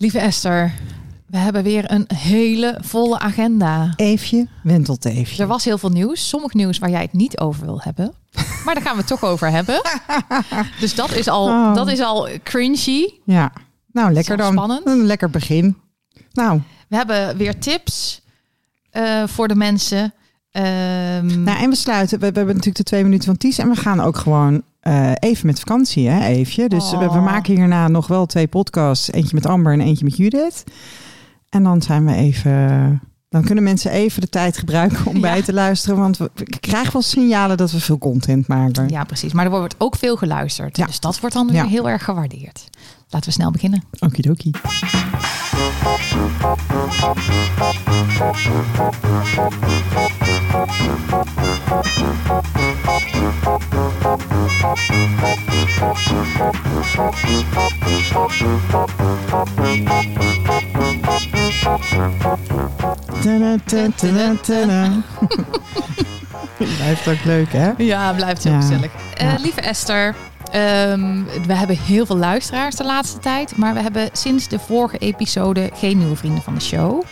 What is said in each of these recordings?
Lieve Esther, we hebben weer een hele volle agenda. Eefje, wentelt Eefje. Er was heel veel nieuws. Sommig nieuws waar jij het niet over wil hebben. Maar daar gaan we het toch over hebben. Dus dat is al, Oh. dat is al cringy. Ja, nou lekker dan. spannend. Een lekker begin. Nou, We hebben weer tips eh, voor de mensen. Ehm, nou, en we sluiten. We, we hebben natuurlijk de twee minuten van Ties. En we gaan ook gewoon eh, even met vakantie, hè, Eefje. Dus we, we Oh. maken hierna nog wel twee podcasts. Eentje met Amber en eentje met Judith. En dan zijn we even... Dan kunnen mensen even de tijd gebruiken om Ja. bij te luisteren. Want we, we krijgen wel signalen dat we veel content maken. ja, precies. Maar er wordt ook veel geluisterd. Ja. Dus dat wordt dan weer Ja. heel erg gewaardeerd. Laten we snel beginnen. Okidoki. Blijft ook leuk, hè? Ja, blijft heel Ja. gezellig. Ja. Lieve Esther, ehm, we hebben heel veel luisteraars de laatste tijd. Maar we hebben sinds de vorige episode geen nieuwe vrienden van de show.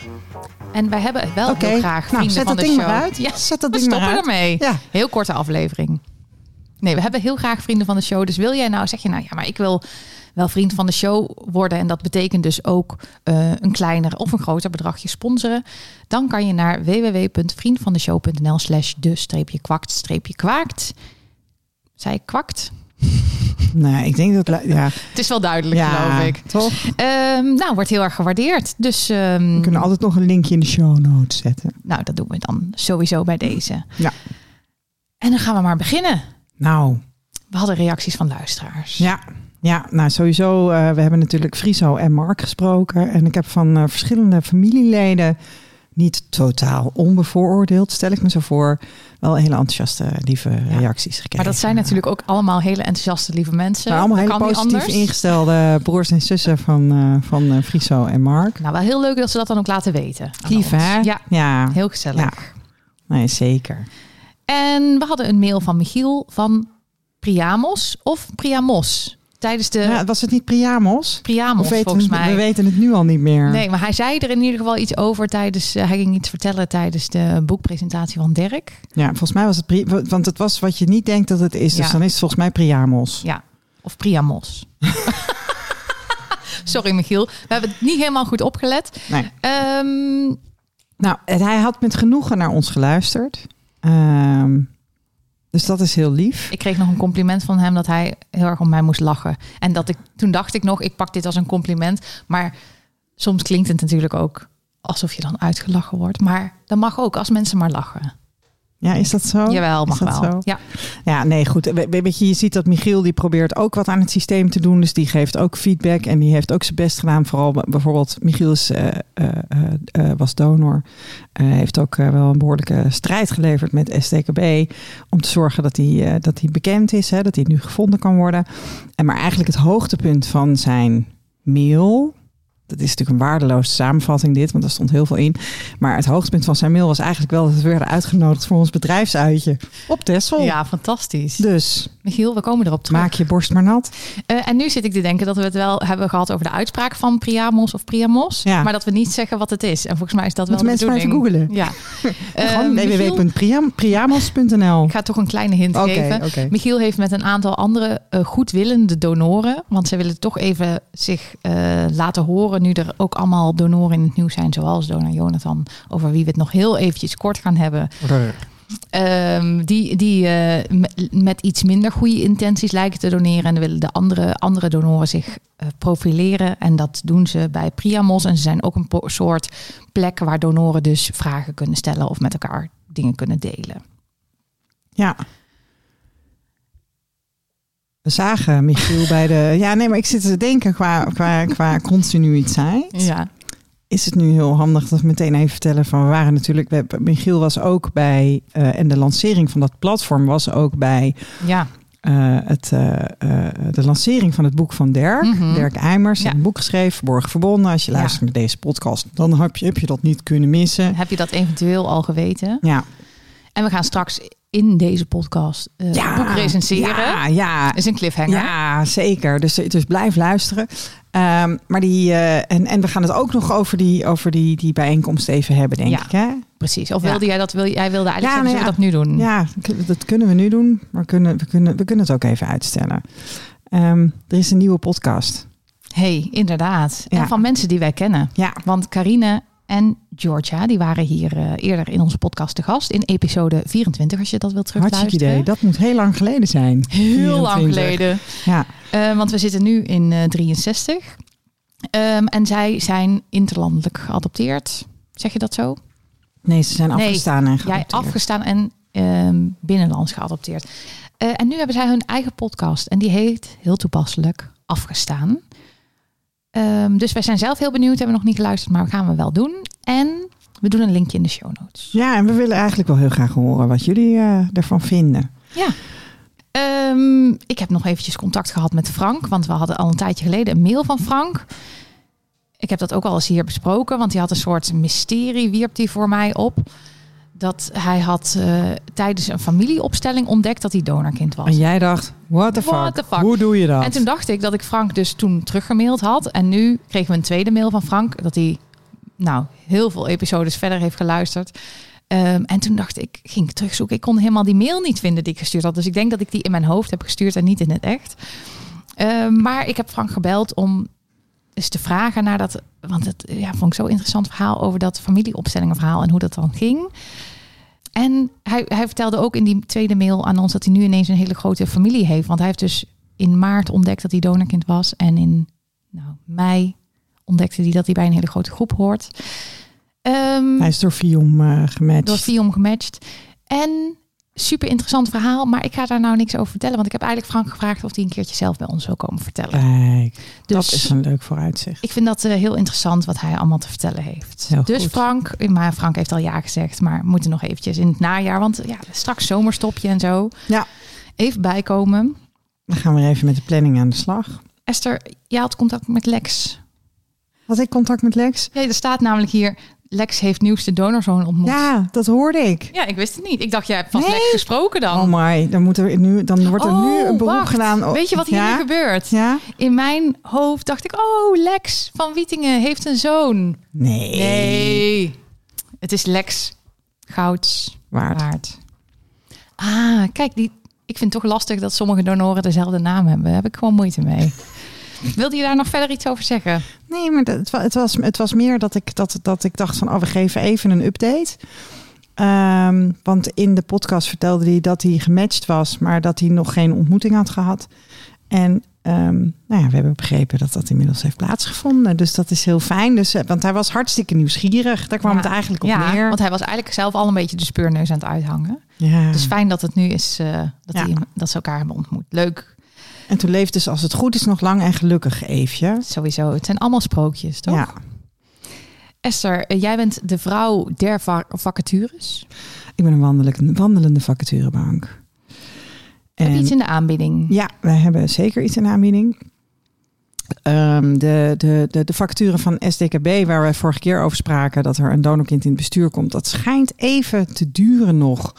En wij hebben wel heel graag nou, vrienden zet van dat de ding show. maar uit. Ja, Zet dat we ding maar stoppen ermee. Ja. Heel korte aflevering. Nee, we hebben heel graag vrienden van de show. Dus wil jij nou, zeg je nou ja, maar ik wil wel vriend van de show worden. En dat betekent dus ook eh, een kleiner of een groter bedragje sponsoren. Dan kan je naar www.vriendvandeshow.nl slash de streepje kwakt streepje kwaakt. Zij kwakt? Nee, ik denk dat... Ja, Het is wel duidelijk, ja geloof ik. toch? Ehm, nou, wordt heel erg gewaardeerd. Dus ehm, We kunnen altijd nog een linkje in de show notes zetten. nou, dat doen we dan sowieso bij deze. Ja. En dan gaan we maar beginnen. Nou, We hadden reacties van luisteraars. ja. Ja, nou sowieso. eh, we hebben natuurlijk Friso en Mark gesproken. En ik heb van eh, verschillende familieleden, niet totaal onbevooroordeeld, stel ik me zo voor, wel hele enthousiaste, lieve reacties gekregen. Maar dat zijn natuurlijk ook allemaal hele enthousiaste, lieve mensen. Maar allemaal Dat hele positief ingestelde broers en zussen van, eh van eh, Friso en Mark. Nou, wel heel leuk dat ze dat dan ook laten weten. Lief, hè? Ja, Ja, heel gezellig. Ja. nee, zeker. En we hadden een mail van Michiel van Priamos of Priamos. Tijdens de Ja, was het niet Priamos? Priamos, weten volgens we, mij. we weten het nu al niet meer. Nee, maar hij zei er in ieder geval iets over tijdens. eh, hij ging iets vertellen tijdens de boekpresentatie van Dirk. Ja, volgens mij was het... Pri- Want het was wat je niet denkt dat het is. Dus dan is het volgens mij Priamos. Ja, of Priamos. Sorry, Michiel. We hebben het niet helemaal goed opgelet. Nee. Ehm, Nou, hij had met genoegen naar ons geluisterd. Ehm, dus dat is heel lief. ik kreeg nog een compliment van hem dat hij heel erg om mij moest lachen. En dat ik toen dacht ik nog, ik pak dit als een compliment. Maar soms klinkt het natuurlijk ook alsof je dan uitgelachen wordt. Maar dat mag ook als mensen maar lachen. Ja, is dat zo? Jawel, Is mag dat wel. zo? Ja. Ja, nee, goed. We- we- Weet je, je ziet dat Michiel die probeert ook wat aan het systeem te doen. Dus die geeft ook feedback en die heeft ook zijn best gedaan. Vooral bijvoorbeeld Michiel is, eh, eh, eh, was donor. Heeft ook wel een behoorlijke strijd geleverd met STKB. Om te zorgen dat hij, dat hij bekend is, hè, dat hij nu gevonden kan worden. En maar eigenlijk het hoogtepunt van zijn mail... Dat is natuurlijk een waardeloze samenvatting dit, want er stond heel veel in. Maar het hoogtepunt van zijn mail was eigenlijk wel dat we werden uitgenodigd voor ons bedrijfsuitje op Texel. ja, fantastisch. Dus Michiel, we komen erop terug. maak je borst maar nat. Eh, en nu zit ik te denken dat we het wel hebben gehad over de uitspraak van Priamos of Priamos. Ja. Maar dat we niet zeggen wat het is. En volgens mij is dat Moeten wel de mensen maar even googlen. Ja. Eh, www.priamos.nl. Ik ga toch een kleine hint geven. Michiel heeft met een aantal andere eh, goedwillende donoren. Want ze willen toch even zich eh, laten horen. Nu er ook allemaal donoren in het nieuws zijn. Zoals donor Jonathan. Over wie we het nog heel eventjes kort gaan hebben. Ehm, die die eh, met, iets minder goede intenties lijken te doneren. En dan willen de andere, andere donoren zich eh, profileren. En dat doen ze bij Priamos. En ze zijn ook een soort plek waar donoren dus vragen kunnen stellen. Of met elkaar dingen kunnen delen. Ja. We zagen Michiel bij de... Ja, nee, maar ik zit te denken qua, qua, qua continuïteit. Ja. Is het nu heel handig dat we meteen even vertellen van... We waren natuurlijk... We, Michiel was ook bij... eh, en de lancering van dat platform was ook bij... Ja. eh, het, eh, de lancering van het boek van Dirk. Mhm. Dirk Eimers. Ja. Een boek geschreven, Verborgen Verbonden. Als je Ja. luistert naar deze podcast, dan heb je, heb je dat niet kunnen missen. Heb je dat eventueel al geweten? Ja, En we gaan straks in deze podcast uh, boek recenseren. Ja, ja. Is een cliffhanger. Ja, zeker. Dus, dus blijf luisteren. Ehm, maar die, uh, en, en we gaan het ook nog over die, over die, die bijeenkomst even hebben, denk Ja. ik. Hè? Precies. Of wilde jij dat? Wil, jij wilde eigenlijk Ja, nou we dat nu doen? Ja, dat kunnen we nu doen. Maar kunnen, we kunnen, we kunnen het ook even uitstellen. Ehm, er is een nieuwe podcast. hey, inderdaad. Ja. En van mensen die wij kennen. Ja, Want Carine en Georgia, die waren hier eh, eerder in onze podcast te gast. In episode 24, als je dat wilt hartstikke terugluisteren. idee. Dat moet heel lang geleden zijn. Heel lang 24. geleden. Ja, Eh, want we zitten nu in eh 63. Ehm, en zij zijn interlandelijk geadopteerd. Zeg je dat zo? nee, ze zijn Nee, afgestaan en Jij geadopteerd. afgestaan en ehm, binnenlands geadopteerd. En nu hebben zij hun eigen podcast. En die heet, heel toepasselijk, Afgestaan. Ehm, dus wij zijn zelf heel benieuwd. Hebben nog niet geluisterd, maar gaan we wel doen. En we doen een linkje in de show notes. Ja, en we willen eigenlijk wel heel graag horen wat jullie eh, ervan vinden. Ja. Ehm, ik heb nog eventjes contact gehad met Frank. Want we hadden al een tijdje geleden een mail van Frank. Ik heb dat ook al eens hier besproken. Want hij had een soort mysterie, wierp hij voor mij op. Dat hij had eh, tijdens een familieopstelling ontdekt dat hij donorkind was. En jij dacht, what the, What fuck? the fuck? Hoe doe je dat? En toen dacht ik dat ik Frank dus toen teruggemaild had. En nu kregen we een tweede mail van Frank. Dat hij nou heel veel episodes verder heeft geluisterd. Ehm, en toen dacht ik, ging ik terugzoeken. Ik kon helemaal die mail niet vinden die ik gestuurd had. Dus ik denk dat ik die in mijn hoofd heb gestuurd en niet in het echt. Ehm, maar ik heb Frank gebeld om eens te vragen naar dat. Want het ja, vond ik zo interessant verhaal over dat familieopstellingen verhaal en hoe dat dan ging. En hij, hij vertelde ook in die tweede mail aan ons dat hij nu ineens een hele grote familie heeft. Want hij heeft dus in maart ontdekt dat hij donorkind was. En in nou, mei ontdekte hij dat hij bij een hele grote groep hoort. Ehm, Hij is door Vium eh gematcht. door Viom gematcht. En super interessant verhaal, maar ik ga daar nou niks over vertellen. Want ik heb eigenlijk Frank gevraagd of hij een keertje zelf bij ons wil komen vertellen. Kijk, dus dat is een leuk vooruitzicht. ik vind dat eh, heel interessant wat hij allemaal te vertellen heeft. Heel dus goed. Frank, maar Frank heeft al ja gezegd, maar we moeten nog eventjes in het najaar. Want ja, straks zomerstopje en zo. Ja. Even bijkomen. Dan gaan we even met de planning aan de slag. Esther, jij had contact met Lex. Had ik contact met Lex? Ja, er staat namelijk hier, Lex heeft nieuwste donorzoon ontmoet. Ja, dat hoorde ik. Ja, ik wist het niet. Ik dacht, jij hebt vast Nee. Lex gesproken dan. Oh my, dan, moet er nu, dan wordt er nu Oh, een beroep wacht. gedaan. op- Weet je wat hier ja? gebeurt? Ja? In mijn hoofd dacht ik, oh, Lex van Wietingen heeft een zoon. Nee. Nee, het is Lex Gouds Waard. waard. Ah, kijk, die, ik vind het toch lastig dat sommige donoren dezelfde naam hebben. Daar heb ik gewoon moeite mee. Wilde je daar nog verder iets over zeggen? Nee, maar dat- het, wa- het, was, het was meer dat ik, dat, dat ik dacht van, oh, we geven even een update. Ehm, want in de podcast vertelde hij dat hij gematcht was, maar dat hij nog geen ontmoeting had gehad. En ehm, nou ja, we hebben begrepen dat dat inmiddels heeft plaatsgevonden. Dus dat is heel fijn. Dus, eh, want hij was hartstikke nieuwsgierig. Daar kwam Ja. het eigenlijk op ja, neer. want hij was eigenlijk zelf al een beetje de speurneus aan het uithangen. ja. Dus fijn dat het nu is eh, dat, die, dat ze elkaar hebben ontmoet. Leuk, En toen leefde dus als het goed is nog lang en gelukkig Eefje. sowieso. Het zijn allemaal sprookjes, toch? Ja, Esther, eh, jij bent de vrouw der va- vacatures. ik ben een wandelende, wandelende vacaturebank. Heb je En- iets in de aanbieding? Ja, wij hebben zeker iets in aanbieding. Ehm, de, de, de, de vacature van SDKB, waar we vorige keer over spraken, dat er een donorkind in het bestuur komt, dat schijnt even te duren nog.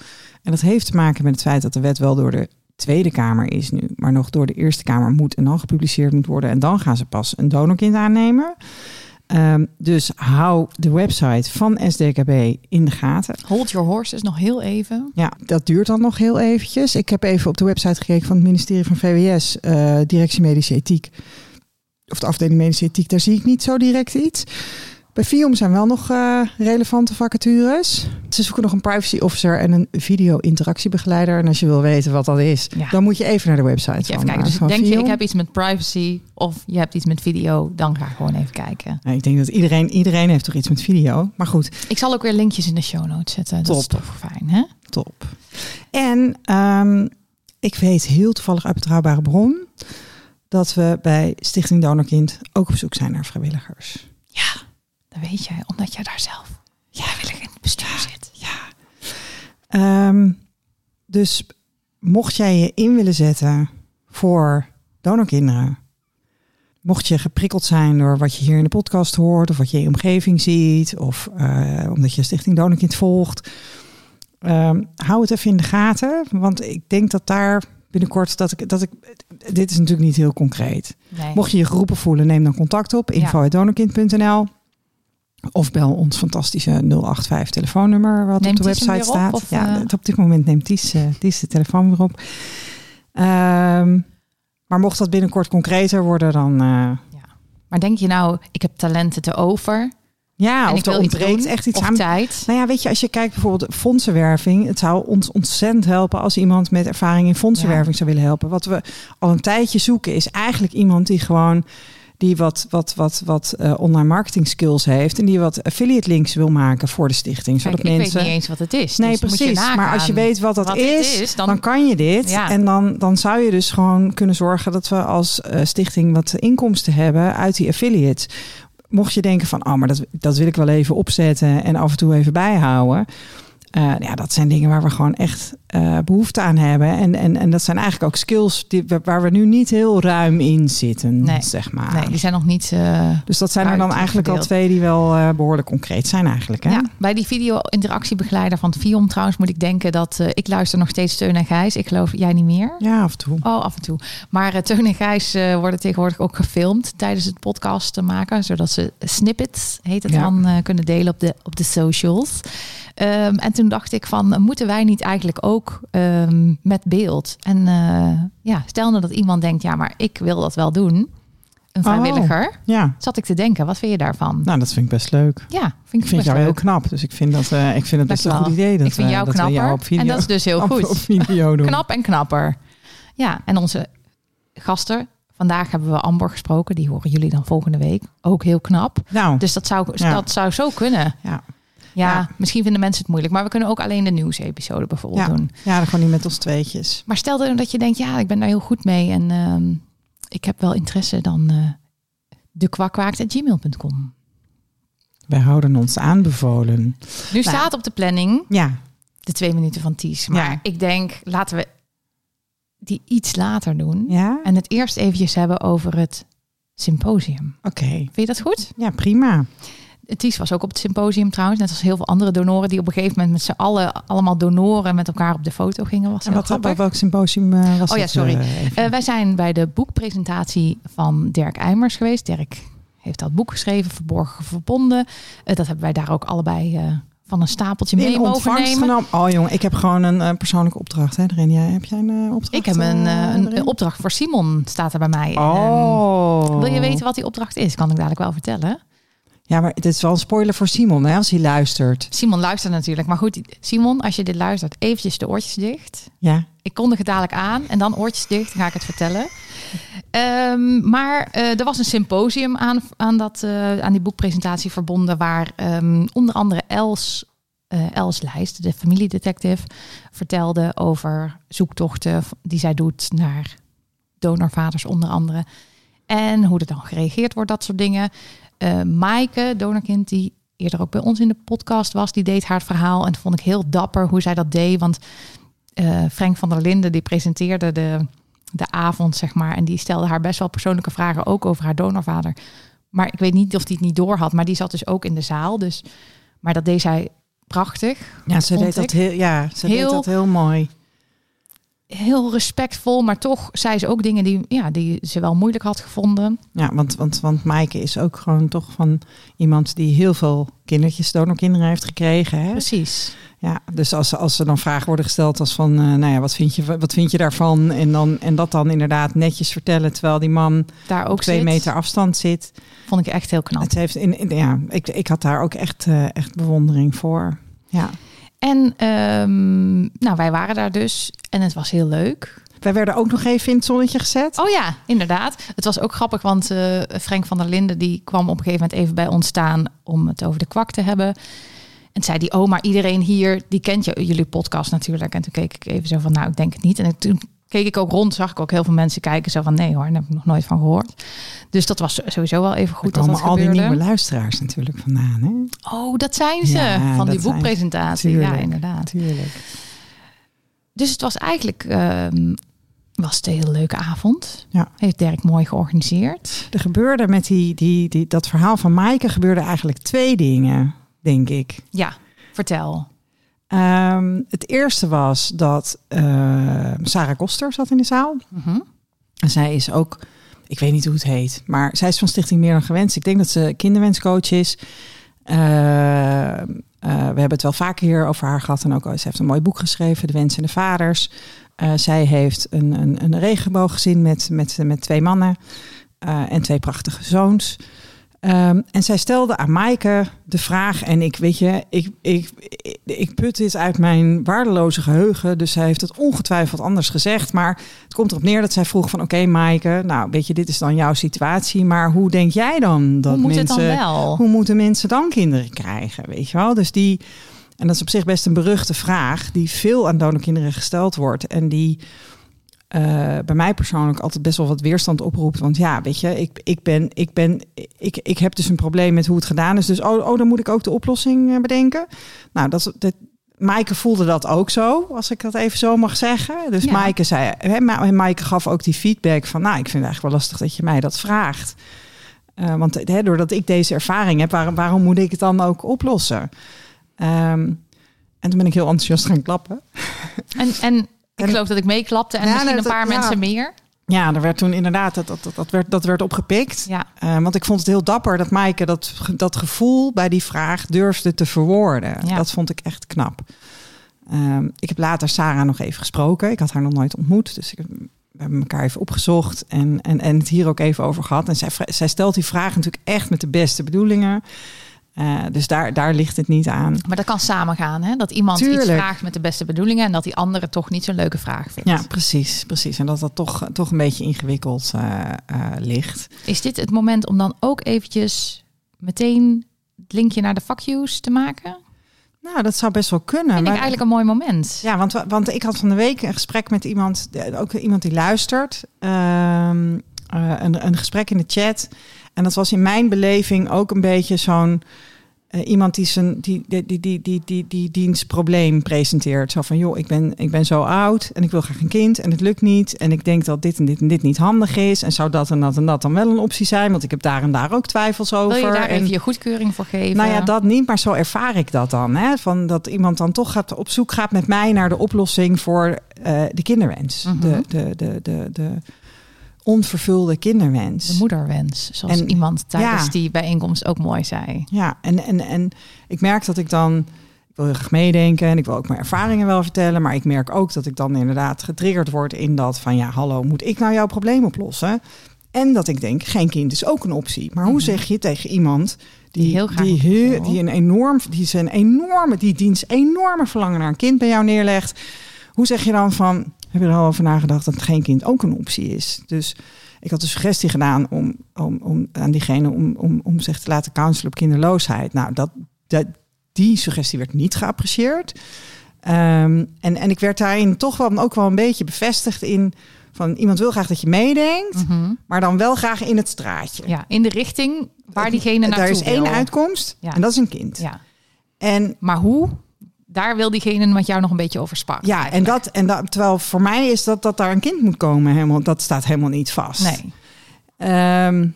En dat heeft te maken met het feit dat de wet wel door de Tweede Kamer is nu, maar nog door de Eerste Kamer moet en dan gepubliceerd moet worden. En dan gaan ze pas een donorkind aannemen. Ehm, dus hou de website van SDKB in de gaten. Hold your horses nog heel even. Ja, dat duurt dan nog heel eventjes. Ik heb even op de website gekeken van het ministerie van VWS, eh, Directie Medische Ethiek. Of de afdeling Medische Ethiek, daar zie ik niet zo direct iets. Bij FIOM zijn wel nog eh, relevante vacatures. Ze zoeken nog een privacy officer en een video-interactiebegeleider. En als je wil weten wat dat is, Ja. dan moet je even naar de website even kijken. eh, Dus van denk je, ik heb iets met privacy of je hebt iets met video, dan ga gewoon even kijken. Nou, ik denk dat iedereen, iedereen heeft toch iets met video. Maar goed, Ik zal ook weer linkjes in de show notes zetten. Dat is Top. toch fijn, hè? Top. En ehm, ik weet heel toevallig uit betrouwbare bron dat we bij Stichting Donorkind ook op zoek zijn naar vrijwilligers. Ja, dat weet jij, omdat jij daar zelf vrijwillig in het bestuur zit. Ja. Ehm, dus mocht jij je in willen zetten voor donorkinderen, mocht je geprikkeld zijn door wat je hier in de podcast hoort, of wat je in je omgeving ziet, of eh, omdat je Stichting Donorkind volgt, Ehm, hou het even in de gaten, want ik denk dat daar binnenkort dat ik dat ik dit is natuurlijk niet heel concreet. Nee. Mocht je je geroepen voelen, neem dan contact op Ja. info@donorkind.nl of bel ons fantastische 085 telefoonnummer wat Neemt op de website op, staat. of, ja, eh? op dit moment neemt Ties, eh, Ties de telefoon weer op. Ehm, maar mocht dat binnenkort concreter worden, dan eh, Maar denk je nou, ik heb talenten te over ja, en of er ontbreekt echt iets aan. tijd? Nou ja, weet je, als je kijkt bijvoorbeeld fondsenwerving, het zou ons ontzettend helpen als iemand met ervaring in fondsenwerving zou willen helpen. Wat we al een tijdje zoeken is eigenlijk iemand die gewoon die wat, wat, wat, wat eh, online marketing skills heeft en die wat affiliate links wil maken voor de stichting. Kijk, Zodat ik mensen. weet niet eens wat het is. Nee, dus je precies. maar als je weet wat dat wat is, is, dan, dan- kan je dit. Ja. En dan, dan zou je dus gewoon kunnen zorgen dat we als eh, stichting wat inkomsten hebben uit die affiliates. Mocht je denken van, oh, maar dat, dat wil ik wel even opzetten en af en toe even bijhouden. Eh, ja, dat zijn dingen waar we gewoon echt eh, behoefte aan hebben. En, en, en dat zijn eigenlijk ook skills die, waar we nu niet heel ruim in zitten, Nee. zeg maar. Nee, die zijn nog niet. eh, Dus dat zijn er dan eigenlijk al twee die wel eh, behoorlijk concreet zijn eigenlijk. Hè? Ja, bij die video-interactiebegeleider van Vion trouwens moet ik denken dat ik luister nog steeds Teun en Gijs. Ik geloof jij niet meer. ja, af en toe. Oh, af en toe. Maar Teun en Gijs worden tegenwoordig ook gefilmd tijdens het podcast te maken. Zodat ze snippets, heet het Ja. dan, kunnen delen op de, op de socials. Ehm, en toen dacht ik van, eh, moeten wij niet eigenlijk ook ehm, met beeld? En eh, ja, stel nou dat iemand denkt, ja, maar ik wil dat wel doen. Een Oh. vrijwilliger. Ja, Zat ik te denken, wat vind je daarvan? nou, dat vind ik best leuk. Ja, vind ik, vind jou heel knap, dus ik vind dat, eh, ik vind het best een Dankjewel. goed idee. Dat ik vind jou dat knapper. op video, en dat is dus heel op- goed. Op, video doen. Knap en knapper. Ja, en onze gasten. Vandaag hebben we Amber gesproken. Die horen jullie dan volgende week. Ook heel knap. Nou, Dus dat zou, Ja. dat zou zo kunnen. ja. Ja, Ja. misschien vinden mensen het moeilijk. Maar we kunnen ook alleen de nieuwsepisode bijvoorbeeld Ja. doen. ja, dan gewoon niet met ons tweetjes. Maar stel dan dat je denkt, ja, ik ben daar heel goed mee. En ehm, ik heb wel interesse. Dan uh, dekwakkwaakt.gmail.com Wij houden ons aanbevolen. Nu staat op de planning Ja, de twee minuten van Ties. Maar Ja. ik denk, laten we die iets later doen. ja? En het eerst eventjes hebben over het symposium. Oké. Vind je dat goed? Ja, prima. Ties was ook op het symposium trouwens. Net als heel veel andere donoren die op een gegeven moment met z'n allen allemaal donoren met elkaar op de foto gingen. Was En wat, grappig. welk symposium eh, was Oh ja, sorry. eh? Eh, wij zijn bij de boekpresentatie van Dirk Eimers geweest. Dirk heeft dat boek geschreven, Verborgen Verbonden. Dat hebben wij daar ook allebei van een stapeltje mee in mogen nemen. genomen. Oh jongen, ik heb gewoon een persoonlijke opdracht. Hè, erin. Jij, heb jij een opdracht? Ik heb een, een, opdracht voor Simon, staat er bij mij. Oh. En wil je weten wat die opdracht is? Kan ik dadelijk wel vertellen. Ja, maar het is wel een spoiler voor Simon, hè, als hij luistert. Simon luistert natuurlijk. Maar goed, Simon, als je dit luistert, eventjes de oortjes dicht. Ja. Ik kondig het dadelijk aan en dan oortjes dicht, dan ga ik het vertellen. Ehm, maar eh, er was een symposium aan, aan, dat, eh, aan die boekpresentatie verbonden, waar ehm, onder andere Els, eh, Els Lijst, de familiedetective, vertelde over zoektochten die zij doet naar donorvaders onder andere. En hoe er dan gereageerd wordt, dat soort dingen. Eh Maaike, donorkind, die eerder ook bij ons in de podcast was, die deed haar verhaal. En dat vond ik heel dapper hoe zij dat deed. Want eh, Frank van der Linden, die presenteerde de, de avond, zeg maar. En die stelde haar best wel persoonlijke vragen, ook over haar donorvader. Maar ik weet niet of die het niet door had, maar die zat dus ook in de zaal. Dus, maar dat deed zij prachtig. Ja, ze deed dat heel, ja, ze Heel- deed dat heel mooi. Heel respectvol, maar toch zei ze ook dingen die, ja, die ze wel moeilijk had gevonden. Ja, want, want, want Maaike is ook gewoon toch van iemand die heel veel kindertjes, donorkinderen heeft gekregen. Hè? Precies. Ja, dus als, als er dan vragen worden gesteld als van, eh, nou ja, wat vind, je, wat vind je daarvan? En, dan, en dat dan inderdaad netjes vertellen, terwijl die man Daar ook twee zit, meter afstand zit. vond ik echt heel knap. Het heeft in, in- ja, ik, ik had daar ook echt, eh, echt bewondering voor. Ja. En ehm, nou, wij waren daar dus en het was heel leuk. Wij werden ook nog even in het zonnetje gezet. Oh ja, inderdaad. Het was ook grappig, want eh, Frank van der Linden die kwam op een gegeven moment even bij ons staan om het over de kwak te hebben. En zei die, oh, maar iedereen hier, die kent je, jullie podcast natuurlijk. En toen keek ik even zo van, nou, ik denk het niet. En toen keek ik ook rond, zag ik ook heel veel mensen kijken zo van, nee hoor, daar heb ik nog nooit van gehoord. Dus dat was sowieso wel even goed dat komen dat al die nieuwe luisteraars natuurlijk vandaan. Hè? Oh, dat zijn ze, Ja, van die dat boekpresentatie. Ja, Tuurlijk, inderdaad. Natuurlijk. Dus het was eigenlijk ehm, was het een hele leuke avond. Ja. Heeft Dirk mooi georganiseerd. Er gebeurde met die, die, die, dat verhaal van Maaike gebeurde eigenlijk twee dingen, denk ik. Ja, vertel. Ehm, het eerste was dat uh, Sarah Koster zat in de zaal. Mhm. En zij is ook, ik weet niet hoe het heet, maar zij is van Stichting Meer dan Gewenst. Ik denk dat ze kinderwenscoach is. Uh, uh, we hebben het wel vaker hier over haar gehad. En ook, ze heeft een mooi boek geschreven, De Wens en de Vaders. Uh, zij heeft een, een, een regenbooggezin met, met, met twee mannen en twee prachtige zoons. Um, en zij stelde aan Maaike de vraag, en ik weet je, ik, ik, ik, ik put dit uit mijn waardeloze geheugen, dus zij heeft het ongetwijfeld anders gezegd, maar het komt erop neer dat zij vroeg van, oké okay, Maaike, nou weet je, dit is dan jouw situatie, maar hoe denk jij dan dat hoe moet mensen, het dan wel? hoe moeten mensen dan kinderen krijgen, weet je wel? Dus die, en dat is op zich best een beruchte vraag, die veel aan donorkinderen gesteld wordt en die uh, bij mij persoonlijk altijd best wel wat weerstand oproept. Want ja, weet je, ik, ik, ben, ik, ben, ik, ik heb dus een probleem met hoe het gedaan is. Dus oh, oh dan moet ik ook de oplossing uh, bedenken. Nou, dat, dat, Maaike voelde dat ook zo, als ik dat even zo mag zeggen. Dus ja. Maaike zei, hè, Maaike gaf ook die feedback van, nou, ik vind het eigenlijk wel lastig dat je mij dat vraagt. Uh, want hè, doordat ik deze ervaring heb, waarom, waarom moet ik het dan ook oplossen? Um, en toen ben ik heel enthousiast gaan klappen. En, en ik geloof dat ik meeklapte en ja, misschien een paar mensen meer. Ja, er werd toen inderdaad, dat, dat, dat, werd, dat werd opgepikt. Ja. Uh, want ik vond het heel dapper dat Maaike dat, dat gevoel bij die vraag durfde te verwoorden. Ja. Dat vond ik echt knap. Uh, ik heb later Sarah nog even gesproken. Ik had haar nog nooit ontmoet. Dus ik, we hebben elkaar even opgezocht en, en, en het hier ook even over gehad. En zij, zij stelt die vraag natuurlijk echt met de beste bedoelingen. Uh, dus daar, daar ligt het niet aan. Maar dat kan samengaan, hè? Dat iemand Tuurlijk. iets vraagt met de beste bedoelingen en dat die andere toch niet zo'n leuke vraag vindt. Ja, precies, precies. En dat dat toch, toch een beetje ingewikkeld uh, uh, ligt. Is dit het moment om dan ook eventjes meteen het linkje naar de fuck yous te maken? Nou, dat zou best wel kunnen. Vind ik eigenlijk een mooi moment. Ja, want, want ik had van de week een gesprek met iemand, ook iemand die luistert. Um, een, een gesprek in de chat. En dat was in mijn beleving ook een beetje zo'n uh, iemand die zijn die, die, die, die, die, die, die dienstprobleem presenteert. Zo van joh, ik ben, ik ben zo oud en ik wil graag een kind en het lukt niet. En ik denk dat dit en dit en dit niet handig is. En zou dat en dat en dat dan wel een optie zijn? Want ik heb daar en daar ook twijfels over. Wil je daar en, even je goedkeuring voor geven? Nou ja, dat niet, maar zo ervaar ik dat dan. Hè? Van dat iemand dan toch gaat op zoek gaat met mij naar de oplossing voor uh, de kinderwens. Mhm. De, de, de, de, de, onvervulde kinderwens. De moederwens, zoals En- iemand tijdens ja. die bijeenkomst ook mooi zei. Ja, en, en, en ik merk dat ik dan... Ik wil heel graag meedenken en ik wil ook mijn ervaringen wel vertellen. Maar ik merk ook dat ik dan inderdaad getriggerd word in dat van... ja, hallo, moet ik nou jouw probleem oplossen? En dat ik denk, geen kind is ook een optie. Maar hoe Mhm. zeg je tegen iemand... Die, Die heel graag die, heel- die een enorm, die zijn enorme, die dienst enorme verlangen naar een kind bij jou neerlegt. Hoe zeg je dan van, heb je er al over nagedacht dat geen kind ook een optie is? Dus ik had de suggestie gedaan om, om, om aan diegene om, om, om zich te laten counselen op kinderloosheid. Nou, dat, dat, die suggestie werd niet geapprecieerd. Ehm, en, en ik werd daarin toch wel ook wel een beetje bevestigd in van iemand wil graag dat je meedenkt, Mhm. maar dan wel graag in het straatje. Ja, in de richting waar diegene naartoe Daar is één wil. uitkomst Ja. en dat is een kind. Ja. En Maar hoe? Daar wil diegene met jou nog een beetje over sparren. ja, en dat, en dat, terwijl voor mij is dat dat daar een kind moet komen, helemaal, dat staat helemaal niet vast. Nee. Ehm,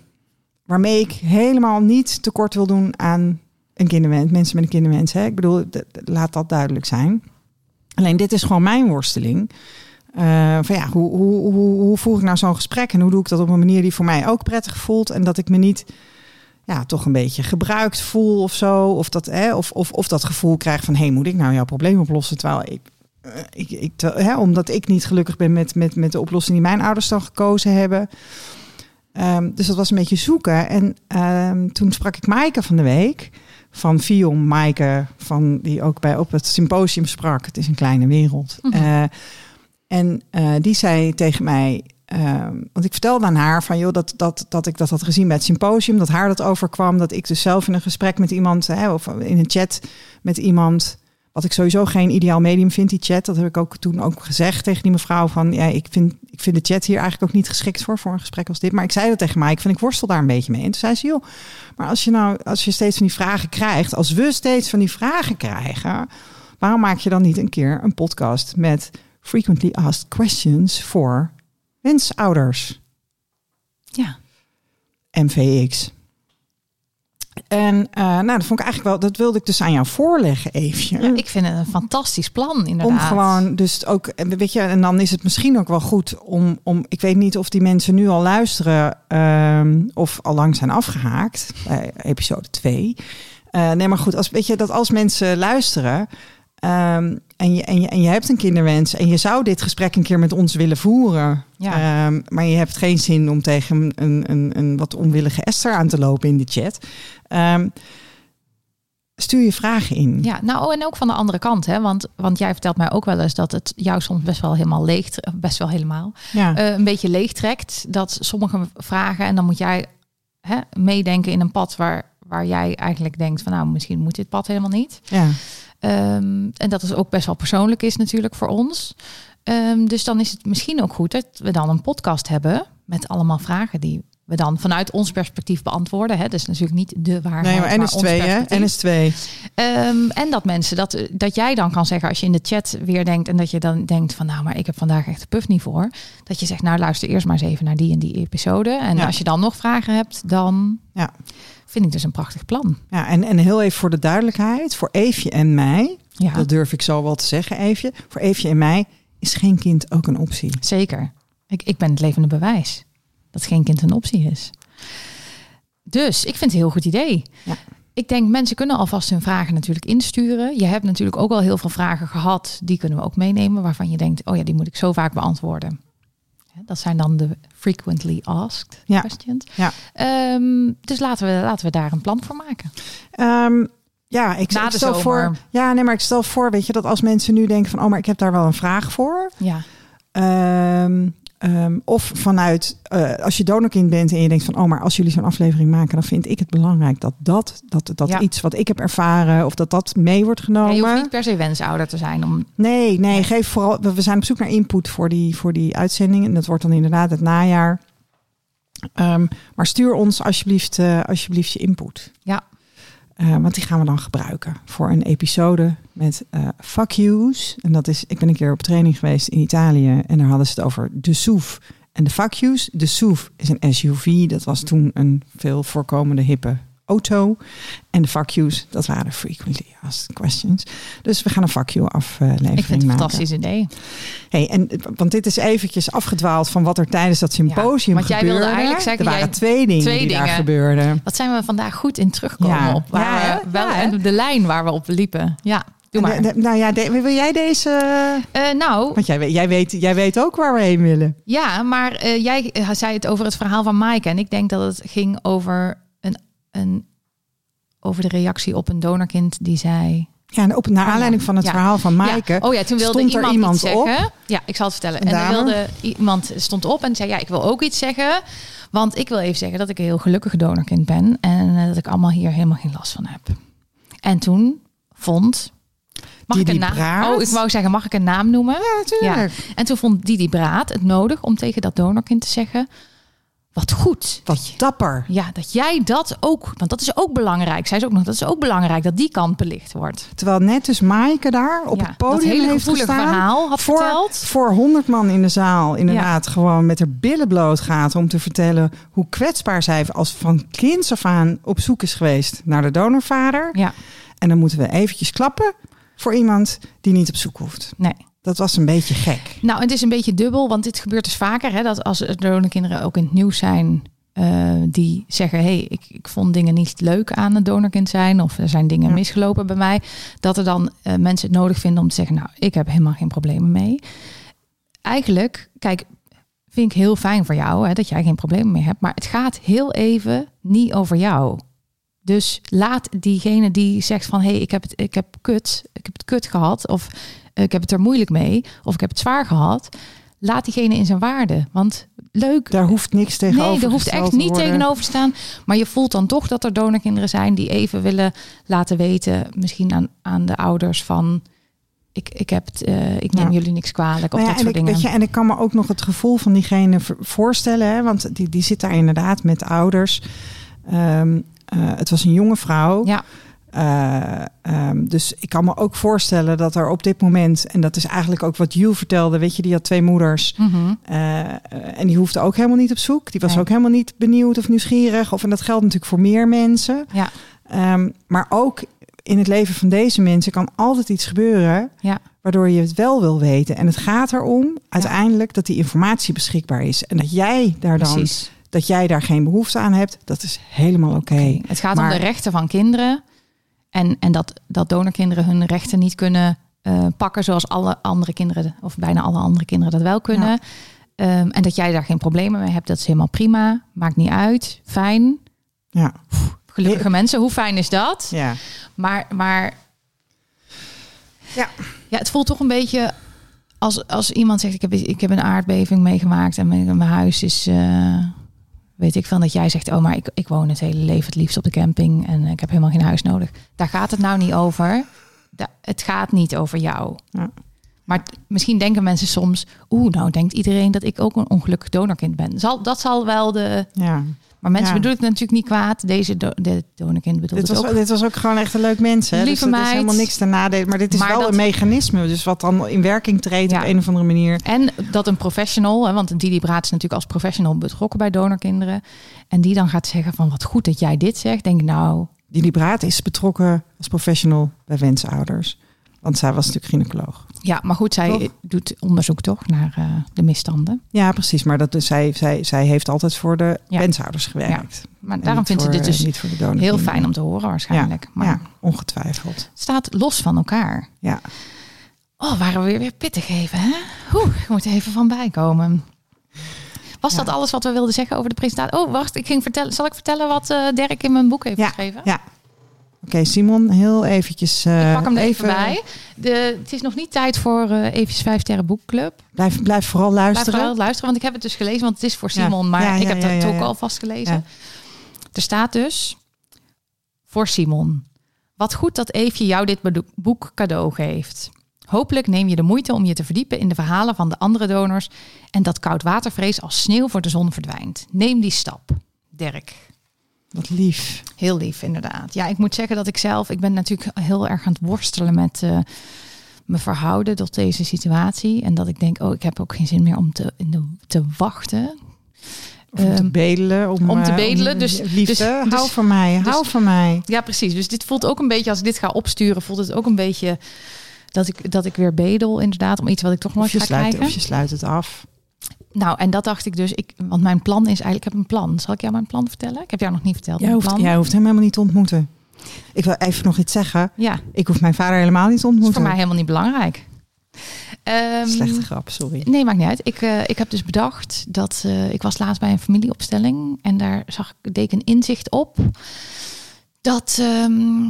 waarmee ik helemaal niet tekort wil doen aan een kinderwens, mensen met een kinderwens. Hè? Ik bedoel, laat dat duidelijk zijn. Alleen dit is gewoon mijn worsteling. Eh, van ja, hoe, hoe, hoe, hoe voer ik nou zo'n gesprek en hoe doe ik dat op een manier die voor mij ook prettig voelt en dat ik me niet ja, toch een beetje gebruikt voel of zo. Of dat, hè, of, of, of dat gevoel krijg van hé, moet ik nou jouw probleem oplossen? Terwijl ik, eh, ik, ik hè, omdat ik niet gelukkig ben met, met, met de oplossing die mijn ouders dan gekozen hebben. Ehm, dus dat was een beetje zoeken. En ehm, toen sprak ik Maaike van de week. Van Vion Maaike, van, die ook bij op het symposium sprak. Het is een kleine wereld. Mhm. Eh, en eh, die zei tegen mij... ehm, want ik vertelde aan haar van, joh, dat, dat, dat ik dat had gezien bij het symposium. Dat haar dat overkwam. Dat ik dus zelf in een gesprek met iemand... Hè, of in een chat met iemand... Wat ik sowieso geen ideaal medium vind, die chat. Dat heb ik ook toen ook gezegd tegen die mevrouw. Van ja, ik vind, ik vind de chat hier eigenlijk ook niet geschikt voor, voor een gesprek als dit. Maar ik zei dat tegen mij. Ik vind, ik worstel daar een beetje mee. En toen zei ze, joh, maar als je nou, als je steeds van die vragen krijgt, als we steeds van die vragen krijgen, waarom maak je dan niet een keer een podcast met frequently asked questions voor wensouders? Ja. MVX. En uh, nou, dat vond ik eigenlijk wel, dat wilde ik dus aan jou voorleggen, even. Ja, ik vind het een fantastisch plan, inderdaad. Om gewoon, dus ook, weet je, en dan is het misschien ook wel goed om, om ik weet niet of die mensen nu al luisteren uh, of al lang zijn afgehaakt bij episode 2. Uh, nee, maar goed, als, weet je, dat als mensen luisteren, Um, en, je, en, je, en je hebt een kinderwens en je zou dit gesprek een keer met ons willen voeren. Ja. Um, maar je hebt geen zin om tegen een, een, een wat onwillige Esther aan te lopen in de chat. Um, stuur je vragen in. Ja, nou en ook van de andere kant, hè? Want, want jij vertelt mij ook wel eens dat het jou soms best wel helemaal leeg, best wel helemaal, ja. uh, een beetje leeg trekt. Dat sommige vragen en dan moet jij hè, meedenken in een pad waar, waar jij eigenlijk denkt van nou misschien moet dit pad helemaal niet. Ja. Um, en dat is ook best wel persoonlijk is natuurlijk voor ons. Um, dus dan is het misschien ook goed dat we dan een podcast hebben met allemaal vragen die we dan vanuit ons perspectief beantwoorden. Hè? Dus natuurlijk niet de waarheid. Nee, maar NS2, hè? NS2. Um, en dat mensen, dat, dat jij dan kan zeggen als je in de chat weer denkt en dat je dan denkt van nou, maar ik heb vandaag echt de puff niet voor. Dat je zegt, nou luister eerst maar eens even naar die en die episode. En ja. als je dan nog vragen hebt, dan ja. vind ik dus een prachtig plan. Ja, en, en heel even voor de duidelijkheid, voor Eefje en mij, ja. dat durf ik zo wel te zeggen, Eefje. Voor Eefje en mij is geen kind ook een optie. Zeker. Ik, ik ben het levende bewijs dat geen kind een optie is. Dus ik vind het een heel goed idee. Ja. Ik denk mensen kunnen alvast hun vragen natuurlijk insturen. Je hebt natuurlijk ook al heel veel vragen gehad. Die kunnen we ook meenemen waarvan je denkt, oh ja, die moet ik zo vaak beantwoorden. Dat zijn dan de frequently asked ja. questions. Ja. Um, dus laten we, laten we daar een plan voor maken. Um, ja, ik, ik stel voor. Ja, nee, maar ik stel voor, weet je, dat als mensen nu denken van, oh, maar ik heb daar wel een vraag voor. Ja. Um, Um, of vanuit, uh, als je donorkind bent en je denkt van, oh, maar als jullie zo'n aflevering maken, dan vind ik het belangrijk dat dat, dat, dat Ja. iets wat ik heb ervaren, of dat dat mee wordt Ja, genomen. je hoeft niet per se wensouder te zijn om. Nee, nee, geef vooral. We we zijn op zoek naar input voor die, voor die uitzending. En dat wordt dan inderdaad het najaar. Um, maar stuur ons alsjeblieft, uh, alsjeblieft je input. Ja. Uh, want die gaan we dan gebruiken voor een episode met uh, fuck yous. En dat is, ik ben een keer op training geweest in Italië en daar hadden ze het over de SUV en de fuck yous. De SUV is een SUV, dat was toen een veel voorkomende hippe auto. En de yous, dat waren frequently asked questions. Dus we gaan een fuck you aflevering Ik vind het een maken. fantastisch idee. Hey, en, want dit is eventjes afgedwaald van wat er tijdens dat symposium want jij wilde eigenlijk zeggen, er waren jij- twee dingen twee die daar gebeurden. Wat zijn we vandaag goed in terugkomen Ja. op? Waar Ja, we wel, ja, en de lijn waar we op liepen. Ja, doe maar. En de- de- nou ja, de- wil jij deze... Eh, nou, Want jij, weet- jij, weet, jij weet ook waar we heen willen. Ja, maar eh, jij eh, zei het over het verhaal van Maaike. En ik denk dat het ging over, een, een, over de reactie op een donorkind die zei... Ja, en op, naar aanleiding van het Ja. verhaal van Maaike... Ja. Oh ja, toen wilde stond er iemand, iemand iets op. zeggen. Ja, ik zal het vertellen. Een en dan wilde iemand stond op en zei: Ja, ik wil ook iets zeggen. Want ik wil even zeggen dat ik een heel gelukkig donorkind ben. En eh, dat ik allemaal hier helemaal geen last van heb. En toen vond. Mag ik Didi een naam? Braat? Oh, ik wou zeggen, mag ik een naam noemen? Ja, natuurlijk. En toen vond Didi Braat het nodig om tegen dat donorkind te zeggen: Wat goed. Wat dapper. Ja, dat jij dat ook, want dat is ook belangrijk. Zij is ook nog, dat is ook belangrijk dat die kant belicht wordt. Terwijl net dus Maaike daar op Ja, het podium hele heeft gestaan. verhaal had voor, verteld. Voor 100 man in de zaal inderdaad gewoon met haar billen bloot gaat... om te vertellen hoe kwetsbaar zij als van kinds af aan op zoek is geweest naar de donorvader. Ja, En dan moeten we eventjes klappen voor iemand die niet op zoek hoeft. nee. Dat was een beetje gek. Nou, het is een beetje dubbel, want dit gebeurt dus vaker. Hè, dat als donorkinderen ook in het nieuws zijn, eh, die zeggen: hé, hey, ik, ik vond dingen niet leuk aan het donorkind zijn, of er zijn dingen Ja. misgelopen bij mij, dat er dan eh, mensen het nodig vinden om te zeggen: Nou, ik heb helemaal geen problemen mee. Eigenlijk, kijk, vind ik heel fijn voor jou hè, dat jij geen problemen meer hebt, maar het gaat heel even niet over jou. Dus laat diegene die zegt van hé, hey, ik heb het, ik heb kut, ik heb het kut gehad, of ik heb het er moeilijk mee, of ik heb het zwaar gehad, laat diegene in zijn waarde. Want leuk, Daar hoeft niks tegenover nee, er hoeft echt niet tegenover te staan. Maar je voelt dan toch dat er donorkinderen zijn die even willen laten weten, misschien aan, aan de ouders van ik, ik heb het, eh, ik neem Ja. jullie niks kwalijk of Nou ja, dat soort ik, dingen. weet je, en ik kan me ook nog het gevoel van diegene voorstellen. Hè, want die, die zit daar inderdaad met ouders. Ehm, eh, het was een jonge vrouw. Ja. Eh, ehm, dus ik kan me ook voorstellen dat er op dit moment... en dat is eigenlijk ook wat Jules vertelde... weet je, die had twee moeders... Mhm. eh, en die hoefde ook helemaal niet op zoek. Die was Nee. ook helemaal niet benieuwd of nieuwsgierig. Of, en dat geldt natuurlijk voor meer mensen. Ja. Ehm, maar ook in het leven van deze mensen kan altijd iets gebeuren Ja. waardoor je het wel wil weten. En het gaat erom uiteindelijk dat die informatie beschikbaar is. En dat jij daar dan Precies. dat jij daar geen behoefte aan hebt, dat is helemaal oké. Het gaat Maar- om de rechten van kinderen. En, en dat, dat donorkinderen hun rechten niet kunnen eh, pakken zoals alle andere kinderen, of bijna alle andere kinderen dat wel kunnen. Ja. Ehm, en dat jij daar geen problemen mee hebt, dat is helemaal prima. Maakt niet uit. Fijn. Ja, Gelukkige mensen, hoe fijn is dat? ja. Maar, maar Ja. ja, het voelt toch een beetje als, als iemand zegt: ik heb, ik heb een aardbeving meegemaakt en mijn, mijn huis is. eh, weet ik van dat jij zegt: Oh, maar ik, ik woon het hele leven het liefst op de camping en ik heb helemaal geen huis nodig. Daar gaat het nou niet over. Da- het gaat niet over jou. Ja. Maar misschien denken mensen soms: Oeh, nou denkt iedereen dat ik ook een ongelukkig donorkind ben. Zal, dat zal wel de. ja. Maar mensen Ja. bedoelen het natuurlijk niet kwaad. Deze do, de bedoelt Dit het was, ook. dit was ook gewoon echt een leuk mens. Hè? Lieve dus dat is meid. helemaal niks te nadelen. Maar dit is Maar wel dat- een mechanisme. Dus wat dan in werking treedt Ja. op een of andere manier. En dat een professional, hè, want Didi Braat is natuurlijk als professional betrokken bij donorkinderen. En die dan gaat zeggen van wat goed dat jij dit zegt. Denk ik, nou, Die Libraat is betrokken als professional bij wensouders. Want zij was natuurlijk gynaecoloog. ja, maar goed, zij Toch? doet onderzoek toch naar eh, de misstanden. Ja, precies. Maar dat dus, zij, zij, zij heeft altijd voor de Ja. wensouders gewerkt. Maar En daarom vindt ze dit dus eh, niet voor de heel fijn om te horen waarschijnlijk. Maar Ja, ongetwijfeld. het staat los van elkaar. Ja. Oh, waren we weer, weer pittig even, hè? Oeh, ik moet er even van bijkomen. Was Ja. dat alles wat we wilden zeggen over de presentatie? Oh, wacht, ik ging vertellen. Zal ik vertellen wat eh Dirk in mijn boek heeft Ja, geschreven? ja. Oké, Simon, heel eventjes... eh, Ik pak hem er even, bij. De, het is nog niet tijd voor eventjes vijf sterren boekclub. Blijf, blijf vooral Blijf luisteren. vooral luisteren, want ik heb het dus gelezen, want het is voor Ja. Simon, maar Ja, ik heb dat ook al vast gelezen. Ja. Er staat dus voor Simon. Wat goed dat Eefje jou dit boek cadeau geeft. Hopelijk neem je de moeite om je te verdiepen in de verhalen van de andere donors en dat koudwatervrees als sneeuw voor de zon verdwijnt. Neem die stap. Dirk. Wat lief. Heel lief, inderdaad. Ja, ik moet zeggen dat ik zelf, ik ben natuurlijk heel erg aan het worstelen met eh, me verhouden tot deze situatie. En dat ik denk, oh, ik heb ook geen zin meer om te, in de, te wachten. Of om te Ehm, bedelen. Om, om te eh, bedelen, dus- liefde, dus- hou dus- van mij, dus- hou van mij. Ja, precies. Dus dit voelt ook een beetje, als ik dit ga opsturen, voelt het ook een beetje dat ik, dat ik weer bedel, inderdaad, om iets wat ik toch nooit je, ga sluit, krijgen. of je sluit het af. Nou, en dat dacht ik dus, ik, want mijn plan is eigenlijk, ik heb een plan. Zal ik jou mijn plan vertellen? Ik heb jou nog niet verteld. Jij mijn hoeft, plan. jij hoeft hem helemaal niet te ontmoeten. Ik wil even nog iets zeggen. Ja, Ik hoef mijn vader helemaal niet te dat is ontmoeten. voor mij helemaal niet belangrijk. Ehm, Slechte grap, sorry. Nee, maakt niet uit. Ik, eh, ik heb dus bedacht dat eh, ik was laatst bij een familieopstelling en daar zag ik, deed ik een inzicht op dat, ehm,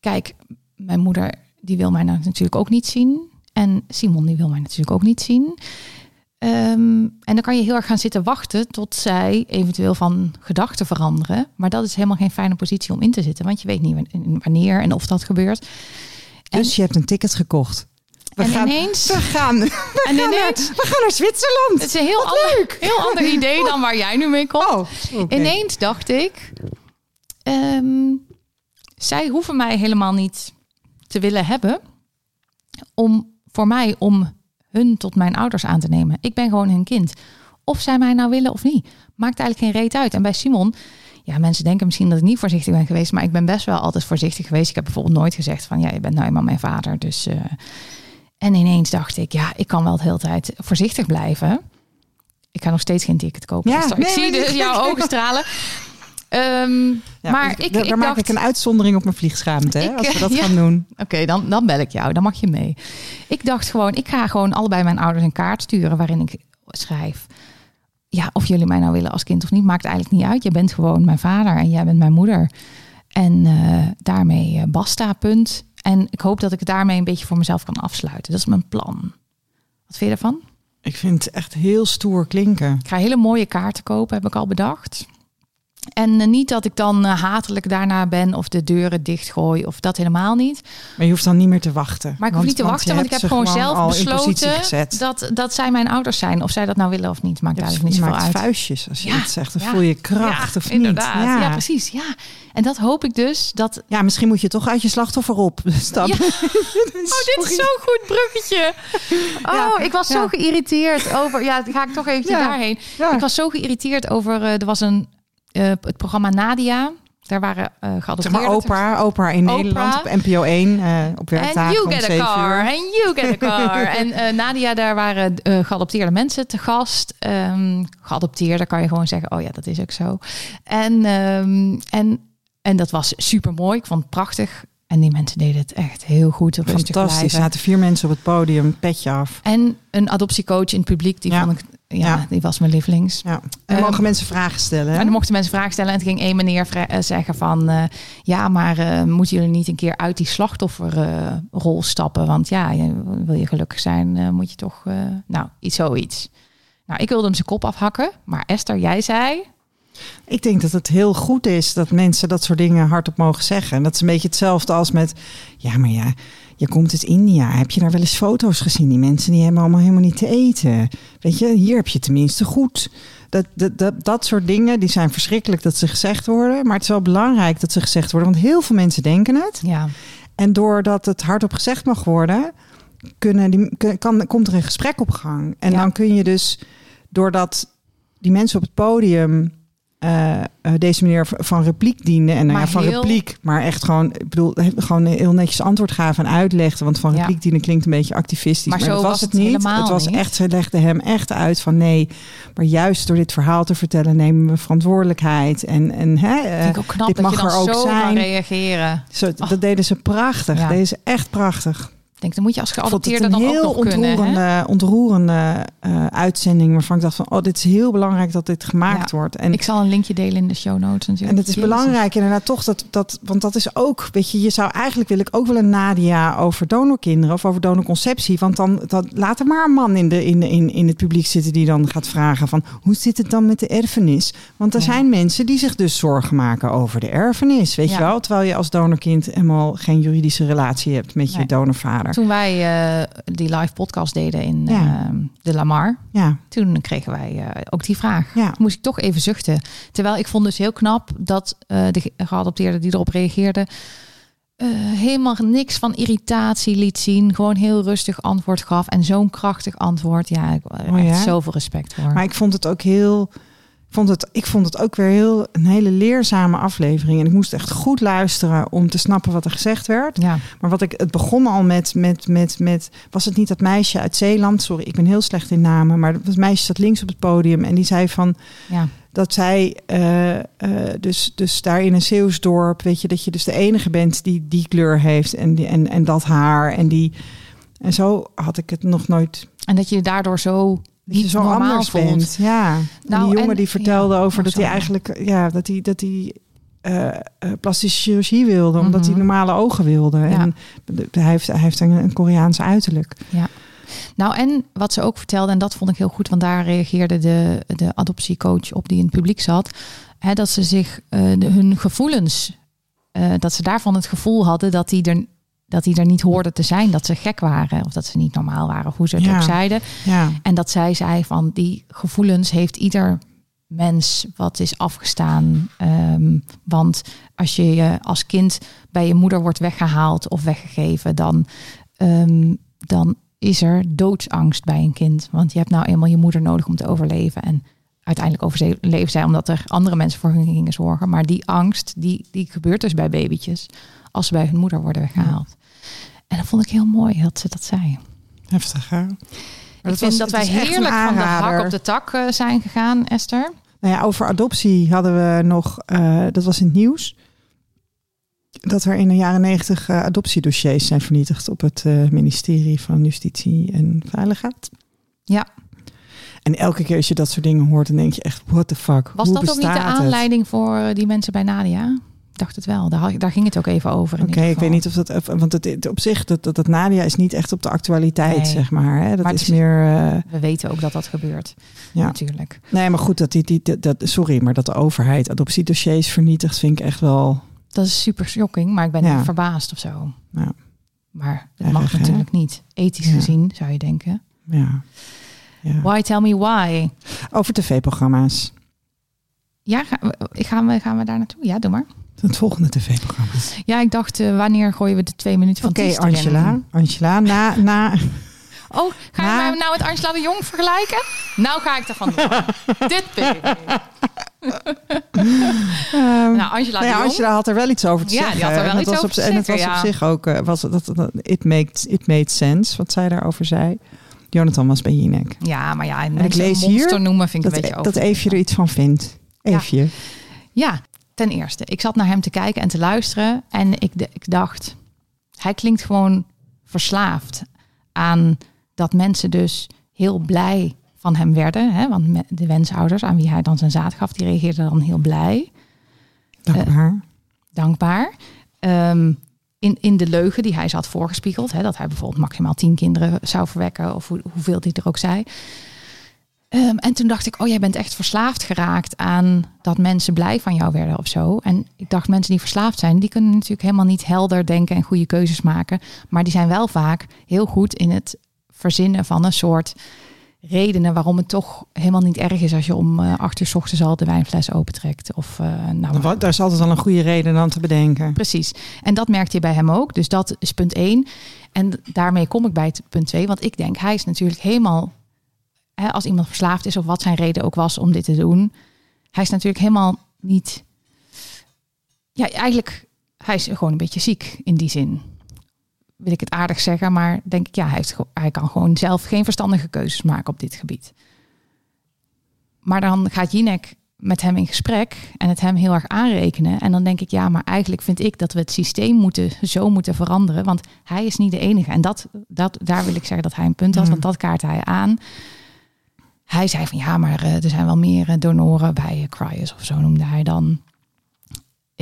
kijk, mijn moeder die wil mij nou natuurlijk ook niet zien en Simon die wil mij natuurlijk ook niet zien. Ehm, en dan kan je heel erg gaan zitten wachten tot zij eventueel van gedachten veranderen. Maar dat is helemaal geen fijne positie om in te zitten, want je weet niet wan- wanneer en of dat gebeurt. En- Dus je hebt een ticket gekocht. We en gaan, ineens, we gaan, we en gaan, naar, ineens, we gaan naar Zwitserland. het is een heel ander, heel ander idee dan waar jij nu mee komt. Oh. Ineens dacht ik, ehm, zij hoeven mij helemaal niet te willen hebben om voor mij om hun tot mijn ouders aan te nemen. Ik ben gewoon hun kind. Of zij mij nou willen of niet, maakt eigenlijk geen reet uit. En bij Simon, ja, mensen denken misschien dat ik niet voorzichtig ben geweest, maar ik ben best wel altijd voorzichtig geweest. Ik heb bijvoorbeeld nooit gezegd van, ja, je bent nou eenmaal mijn vader, dus. eh, en ineens dacht ik, ja, ik kan wel de hele tijd voorzichtig blijven. Ik ga nog steeds geen ticket kopen. Ja, Dus ik nee, zie maar- dus jouw ogen stralen. Ja, maar dus ik, daar ik daar maak dacht, ik een uitzondering op mijn vliegschaamte, hè, als we dat ja. gaan doen. oké, dan, dan bel ik jou. Dan mag je mee. Ik dacht gewoon, ik ga gewoon allebei mijn ouders een kaart sturen waarin ik schrijf. Ja, of jullie mij nou willen als kind of niet, maakt eigenlijk niet uit. Je bent gewoon mijn vader en jij bent mijn moeder. En eh, daarmee eh, basta, punt. En ik hoop dat ik het daarmee een beetje voor mezelf kan afsluiten. Dat is mijn plan. Wat vind je ervan? Ik vind het echt heel stoer klinken. Ik ga hele mooie kaarten kopen, heb ik al bedacht. En eh, niet dat ik dan eh, hatelijk daarna ben of de deuren dichtgooi of dat helemaal niet. Maar je hoeft dan niet meer te wachten. Maar ik hoef niet te wachten, want ik heb gewoon zelf besloten dat, dat zij mijn ouders zijn. Of zij dat nou willen of niet, maakt eigenlijk niet zoveel maakt uit. vuistjes als je Ja, iets zegt. Dan ja, voel je kracht ja, of inderdaad. niet. Ja. precies. Ja. En dat hoop ik dus. Dat... Ja, misschien moet je toch uit je slachtoffer op stappen. Ja. Oh, dit is zo'n goed bruggetje. Oh, ik was zo geïrriteerd over... Ja, ga ik toch eventjes daarheen. Ik was zo geïrriteerd over... eh, er was een... eh, het programma Nadia. Daar waren uh, Zeg geadopteerden. maar Oprah, Oprah in Oprah. Nederland op NPO 1 eh, op werkdagen you get a 7 car, en you get a car. en eh, Nadia, daar waren eh, geadopteerde mensen te gast. Ehm geadopteerde kan je gewoon zeggen, oh ja, dat is ook zo. En, ehm, en, en dat was super mooi. Ik vond het prachtig. En die mensen deden het echt heel goed. Rustig Fantastisch. Er zaten vier mensen op het podium, petje af. En een adoptiecoach in het publiek, die Ja. vond ik, ja, Ja. die was mijn lievelings. Ja. En Ehm, mogen mensen vragen stellen. hè? En dan mochten mensen vragen stellen. En toen ging één meneer eh, zeggen van... eh, ja, maar eh, moeten jullie niet een keer uit die slachtofferrol stappen? Want ja, je- wil je gelukkig zijn, moet je toch... nou, iets zoiets. Nou, ik wilde hem zijn kop afhakken. Maar Esther, jij zei... Ik denk dat het heel goed is dat mensen dat soort dingen hardop mogen zeggen. En dat is een beetje hetzelfde als met... Ja, maar ja, je komt uit India. Heb je daar wel eens foto's gezien? Die mensen die hebben allemaal helemaal niet te eten. Weet je, hier heb je tenminste goed. Dat, dat, dat, dat soort dingen, die zijn verschrikkelijk dat ze gezegd worden. Maar het is wel belangrijk dat ze gezegd worden. Want heel veel mensen denken het. Ja, En doordat het hardop gezegd mag worden, kunnen die, kan, komt er een gesprek op gang. En Ja. dan kun je dus, doordat die mensen op het podium eh, eh, deze manier v- van repliek dienden. En nou ja, van heel- repliek, maar echt gewoon, ik bedoel, gewoon heel netjes antwoord gaven en uitlegden. Want van Ja. repliek dienen klinkt een beetje activistisch. Maar Maar, zo dat was was het niet. Het was niet. echt, ze legden hem echt uit van nee, maar juist door dit verhaal te vertellen nemen we verantwoordelijkheid. En, en hè, ook knap dit dat je mag er ook zo zijn. reageren. zo, dat deden ze prachtig. Ja. Deden ze echt prachtig. Denk, dan moet je als geadopteerde een dan ook heel nog kunnen. ontroerende, ontroerende eh, uitzending. Waarvan ik dacht van, oh, dit is heel belangrijk dat dit gemaakt Ja. wordt. En, Ik zal een linkje delen in de show notes natuurlijk. en het is Jezus. belangrijk inderdaad toch dat, dat, want dat is ook, weet je, je zou eigenlijk wil ik ook wel een Nadia over donorkinderen of over donorconceptie. Want dan, dan laat er maar een man in, de, in, de- in, in het publiek zitten die dan gaat vragen van, hoe zit het dan met de erfenis? Want er Ja. zijn mensen die zich dus zorgen maken over de erfenis, weet Ja. je wel? Terwijl je als donorkind helemaal geen juridische relatie hebt met je Nee. donorvader. Toen wij eh, die live podcast deden in Ja. eh, de Lamar, Ja, toen kregen wij eh, ook die vraag. ja. Moest ik toch even zuchten. Terwijl ik vond dus heel knap dat eh, de ge- geadopteerde die erop reageerde... helemaal niks van irritatie liet zien. Gewoon heel rustig antwoord gaf. En zo'n krachtig antwoord. Ja, ik heb Oh zoveel respect voor. Maar ik vond het ook heel. Ik vond het, ik vond het ook weer heel een hele leerzame aflevering. En ik moest echt goed luisteren om te snappen wat er gezegd werd. ja, Maar wat ik, het begon al met, met, met, met. Was het niet dat meisje uit Zeeland? Sorry, ik ben heel slecht in namen. Maar dat meisje zat links op het podium. En die zei van. ja, Dat zij eh, eh, dus, dus daar in een Zeeuwsdorp. Weet je, dat je dus de enige bent die die kleur heeft. En, die, en, en dat haar. En die. En zo had ik het nog nooit en dat je daardoor zo dat je niet zo normaal anders bent. Ja. Nou, die jongen en- die vertelde ja, over oh, dat hij eigenlijk ja, dat hij dat hij eh, plastische chirurgie wilde, omdat Mhm. hij normale ogen wilde. Ja. En hij heeft, hij heeft een, een Koreaans uiterlijk. Nou, en wat ze ook vertelde, en dat vond ik heel goed, want daar reageerde de, de adoptiecoach op die in het publiek zat, hè, dat ze zich eh, de- hun gevoelens, dat ze daarvan het gevoel hadden dat die er dat die er niet hoorden te zijn, dat ze gek waren of dat ze niet normaal waren, of hoe ze het Ja. ook zeiden. Ja, En dat zij zei van die gevoelens heeft ieder mens wat is afgestaan. Ehm, want als je je als kind bij je moeder wordt weggehaald of weggegeven, dan, ehm, dan is er doodsangst bij een kind. Want je hebt nou eenmaal je moeder nodig om te overleven. En uiteindelijk overleven zij omdat er andere mensen voor hun gingen zorgen. Maar die angst, die, die gebeurt dus bij babytjes als ze bij hun moeder worden weggehaald. En dat vond ik heel mooi dat ze dat zei. heftig hè? Maar Ik vind was- dat wij heerlijk van de hak op de tak eh, zijn gegaan, Esther. Nou ja, over adoptie hadden we nog, eh, dat was in het nieuws, dat er in de jaren negentig eh, adoptiedossiers zijn vernietigd op het ministerie van Justitie en Veiligheid. Ja. En elke keer als je dat soort dingen hoort, dan denk je echt, what the fuck? Was Hoe dat ook niet de het? aanleiding voor die mensen bij Nadia? Dacht het wel. Daar, daar ging het ook even over. Oké, ik weet niet of dat, want het, op zich, dat, dat, dat Nadia is niet echt op de actualiteit, Nee. zeg maar. Hè? Dat Maar is is- meer, eh, We weten ook dat dat gebeurt. Ja. Natuurlijk. nee, maar goed, dat die, die, dat, sorry, maar dat de overheid adoptiedossiers vernietigt, vind ik echt wel, Dat is super shocking, maar ik ben Ja. verbaasd of zo. Ja. Maar dat Erg, mag hè? natuurlijk niet. Ethisch Ja. gezien zou je denken. ja. ja. Why tell me why? Over tv-programma's. Ja, ga- gaan we, gaan we daar naartoe? Ja, doe maar. Het volgende tv-programma. Ja, ik dacht, eh, wanneer gooien we de twee minuten van Oké, Ties erin? Angela. Angela, na, na, Oh, ga je Na- mij nou met Angela de Jong vergelijken? Nou ga ik ervan. Dit ik niet. Ehm, nou, Angela, nou ja, de Jong, Angela had er wel iets over te Ja, zeggen. die had er wel En iets het was over En het was op zich ook, eh, was, dat, dat, it, made, it made sense, wat zij daarover zei. Jonathan was bij Jinek. Ja, maar ja, en ik lees een monster hier noemen vind ik Dat, een beetje dat over. Eefje er iets van vindt. Eefje. Ja, ten eerste. Ik zat naar hem te kijken en te luisteren. En ik, ik dacht, hij klinkt gewoon verslaafd aan dat mensen dus heel blij van hem werden. Hè? Want de wensouders aan wie hij dan zijn zaad gaf, die reageerden dan heel blij, Dankbaar. dankbaar. Ehm, in, in de leugen die hij ze had voorgespiegeld. Hè? Dat hij bijvoorbeeld maximaal tien kinderen zou verwekken. Of hoe, hoeveel hij er ook zei. Ehm, en toen dacht ik, oh, jij bent echt verslaafd geraakt aan dat mensen blij van jou werden of zo. En ik dacht, mensen die verslaafd zijn, die kunnen natuurlijk helemaal niet helder denken en goede keuzes maken. Maar die zijn wel vaak heel goed in het verzinnen van een soort redenen waarom het toch helemaal niet erg is als je om eh, acht uur 's ochtends al de wijnfles opentrekt. Of, eh, nou, Wat- Daar is altijd wel een goede reden dan te bedenken. Precies. En dat merkte je bij hem ook. Dus dat is punt één. En daarmee kom ik bij punt twee. Want ik denk, hij is natuurlijk helemaal... Hè, als iemand verslaafd is of wat zijn reden ook was om dit te doen... Hij is natuurlijk helemaal niet... Ja, eigenlijk... Hij is gewoon een beetje ziek in die zin. Wil ik het aardig zeggen. Maar denk ik, ja, hij, heeft, hij kan gewoon zelf geen verstandige keuzes maken op dit gebied. Maar dan gaat Jinek met hem in gesprek en het hem heel erg aanrekenen. En dan denk ik, ja, maar eigenlijk vind ik dat we het systeem moeten zo moeten veranderen. Want hij is niet de enige. En dat, dat, daar wil ik zeggen dat hij een punt had, Mm. want dat kaart hij aan. Hij zei van ja, maar eh, er zijn wel meer eh, donoren bij eh, Cryos of zo noemde hij dan.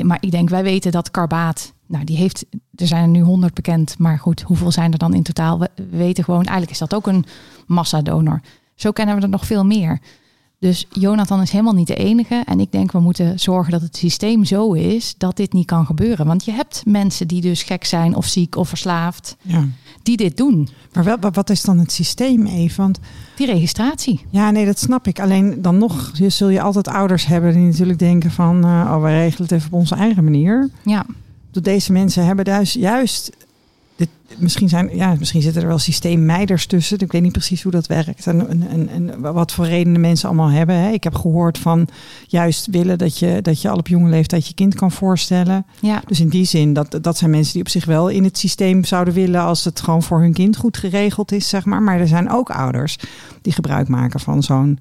Maar ik denk, wij weten dat Karbaat, nou die heeft, er zijn er nu honderd bekend, maar goed, hoeveel zijn er dan in totaal? We we weten gewoon, eigenlijk is dat ook een massadonor. Zo kennen we er nog veel meer. Dus Jonathan is helemaal niet de enige. En ik denk, we moeten zorgen dat het systeem zo is dat dit niet kan gebeuren. Want je hebt mensen die dus gek zijn of ziek of verslaafd, Ja. Die dit doen. Maar wel, wat is dan het systeem even? Want Die registratie. ja, nee, dat snap ik. Alleen dan nog zul je altijd ouders hebben die natuurlijk denken van... eh, oh, wij regelen het even op onze eigen manier. Ja, deze mensen hebben dus juist... Dit, misschien, zijn, ja, misschien zitten er wel systeemmeiders tussen. Ik weet niet precies hoe dat werkt. En, en, wat voor redenen mensen allemaal hebben. Hè. Ik heb gehoord van juist willen dat je, dat je al op jonge leeftijd je kind kan voorstellen. ja, Dus in die zin, dat, dat zijn mensen die op zich wel in het systeem zouden willen als het gewoon voor hun kind goed geregeld is, zeg maar. Maar er zijn ook ouders die gebruik maken van zo'n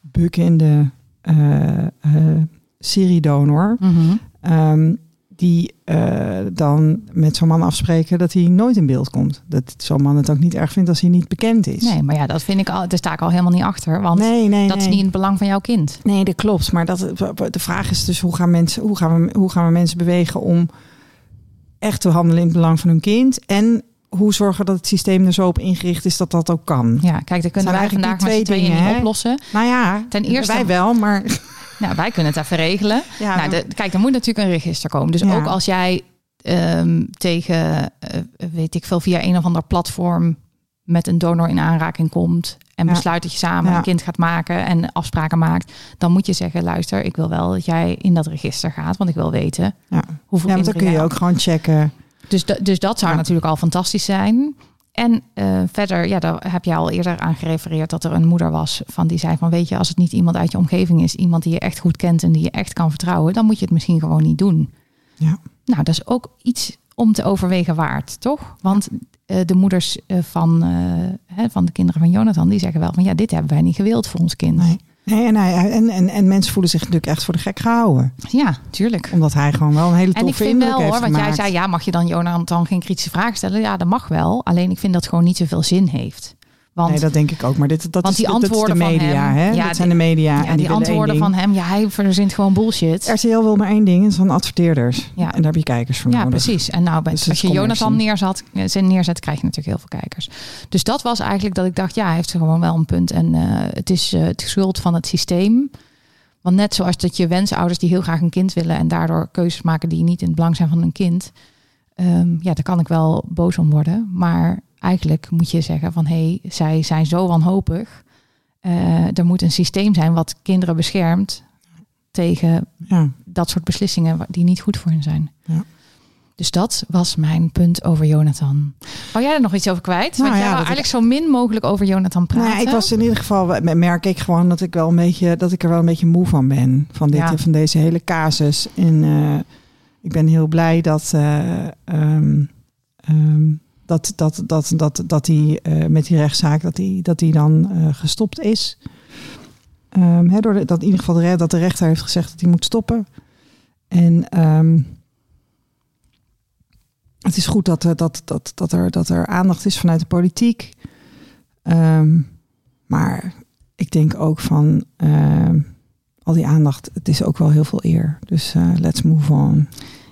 bukkende eh eh seriedonor. Mhm. Ehm, die eh, dan met zo'n man afspreken dat hij nooit in beeld komt. Dat zo'n man het ook niet erg vindt als hij niet bekend is. Nee, maar ja, dat vind ik al, daar sta ik al helemaal niet achter. Want nee, nee, dat is niet in het belang van jouw kind. Nee, dat klopt. Maar dat, de vraag is dus hoe gaan, mensen, hoe, gaan we, hoe gaan we mensen bewegen om echt te handelen in het belang van hun kind? En hoe zorgen dat het systeem er zo op ingericht is dat dat ook kan? Ja, kijk, dat kunnen wij eigenlijk vandaag met twee dingen, niet hè? oplossen. Nou ja, Ten eerste- wij wel, maar Nou, wij kunnen het even regelen. ja, nou, de, kijk, er moet natuurlijk een register komen. Dus Ja. ook als jij ehm, tegen, eh, weet ik veel, via een of ander platform met een donor in aanraking komt en Ja. besluit dat je samen een kind gaat maken en afspraken maakt, dan moet je zeggen, luister, ik wil wel dat jij in dat register gaat, want ik wil weten ja. hoeveel ja, want dan kun je ook gewoon checken. Dus, da- dus dat zou natuurlijk al fantastisch zijn. En eh, verder, ja, daar heb je al eerder aan gerefereerd dat er een moeder was van die zei van weet je, als het niet iemand uit je omgeving is, iemand die je echt goed kent en die je echt kan vertrouwen, dan moet je het misschien gewoon niet doen. Ja. Nou, dat is ook iets om te overwegen waard, toch? Want eh, de moeders eh, van, hè, van de kinderen van Jonathan, die zeggen wel van ja, dit hebben wij niet gewild voor ons kind. Nee. Nee, en, hij, en, en, en mensen voelen zich natuurlijk echt voor de gek gehouden. Ja, tuurlijk. Omdat hij gewoon wel een hele En ik toffe vind indruk wel heeft hoor, want jij zei ja, mag je dan Jonathan geen kritische vragen stellen? Ja, dat mag wel. Alleen ik vind dat gewoon niet zoveel zin heeft. Want nee, dat denk ik ook. Maar dit, dat, Want is, die dat is de antwoorden van media. hem- hè? ja, dat zijn de media. ja, en die, antwoorden van hem, ja, hij verzint gewoon bullshit. RTL wil maar één ding, en zijn adverteerders. Ja. En daar heb je kijkers voor Ja, nodig. precies. En nou, Dus als je Jonathan neerzet, eh, neerzet, krijg je natuurlijk heel veel kijkers. Dus dat was eigenlijk dat ik dacht, ja, hij heeft gewoon wel een punt. En eh, het is eh, het schuld van het systeem. Want net zoals dat je wensouders die heel graag een kind willen en daardoor keuzes maken die niet in het belang zijn van hun kind. Ehm, ja, daar kan ik wel boos om worden. Maar eigenlijk moet je zeggen van hé, hey, zij zijn zo wanhopig. Eh, er moet een systeem zijn wat kinderen beschermt tegen Ja. dat soort beslissingen die niet goed voor hen zijn. Ja. Dus dat was mijn punt over Jonathan. Wou jij er nog iets over kwijt? Nou Want ja, eigenlijk zo min mogelijk over Jonathan praten. Nou ja, ik was in ieder geval, merk ik gewoon dat ik wel een beetje, dat ik er wel een beetje moe van ben. Van, dit, Ja. van deze hele casus. En eh, ik ben heel blij dat, ehm, dat, dat, dat, dat, dat hij eh, met die rechtszaak, dat hij dat die dan eh, gestopt is. Hè, door dat in ieder geval de, dat de rechter heeft gezegd dat hij moet stoppen. En het is goed dat, dat, dat, dat, er, dat er aandacht is vanuit de politiek. Maar ik denk ook van al die aandacht, het is ook wel heel veel eer. Dus let's move on.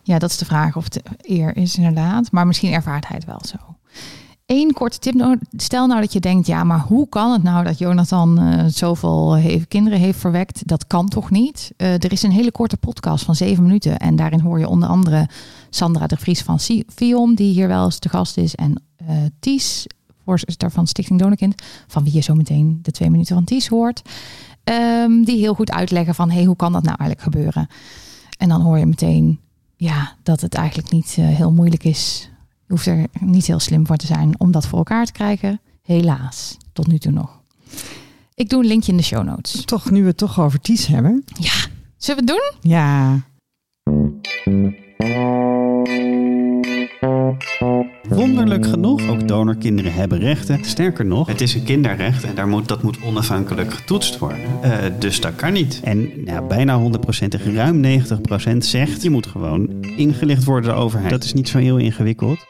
Ja, dat is de vraag of het eer is inderdaad. Maar misschien ervaart hij het wel zo. Eén korte tip. nou, Stel nou dat je denkt, ja, maar hoe kan het nou dat Jonathan eh, zoveel kinderen heeft verwekt? Dat kan toch niet? Eh, er is een hele korte podcast van zeven minuten. En daarin hoor je onder andere Sandra de Vries van Viom, die hier wel eens te gast is. En eh Ties, voorzitter van Stichting Donorkind, van wie je zo meteen de twee minuten van Ties hoort. Ehm, die heel goed uitleggen van, hey, hoe kan dat nou eigenlijk gebeuren? En dan hoor je meteen ja, dat het eigenlijk niet eh, heel moeilijk is. Je hoeft er niet heel slim voor te zijn om dat voor elkaar te krijgen. Helaas, tot nu toe nog. Ik doe een linkje in de show notes. Toch, nu we het toch over Ties hebben. Ja, zullen we het doen? Ja, Wonderlijk genoeg, ook donorkinderen hebben rechten. Sterker nog, het is een kinderrecht en daar moet, dat moet onafhankelijk getoetst worden. Eh, dus dat kan niet. En nou, bijna 100%, tegen ruim 90% zegt je moet gewoon ingelicht worden door de overheid. Dat is niet zo heel ingewikkeld.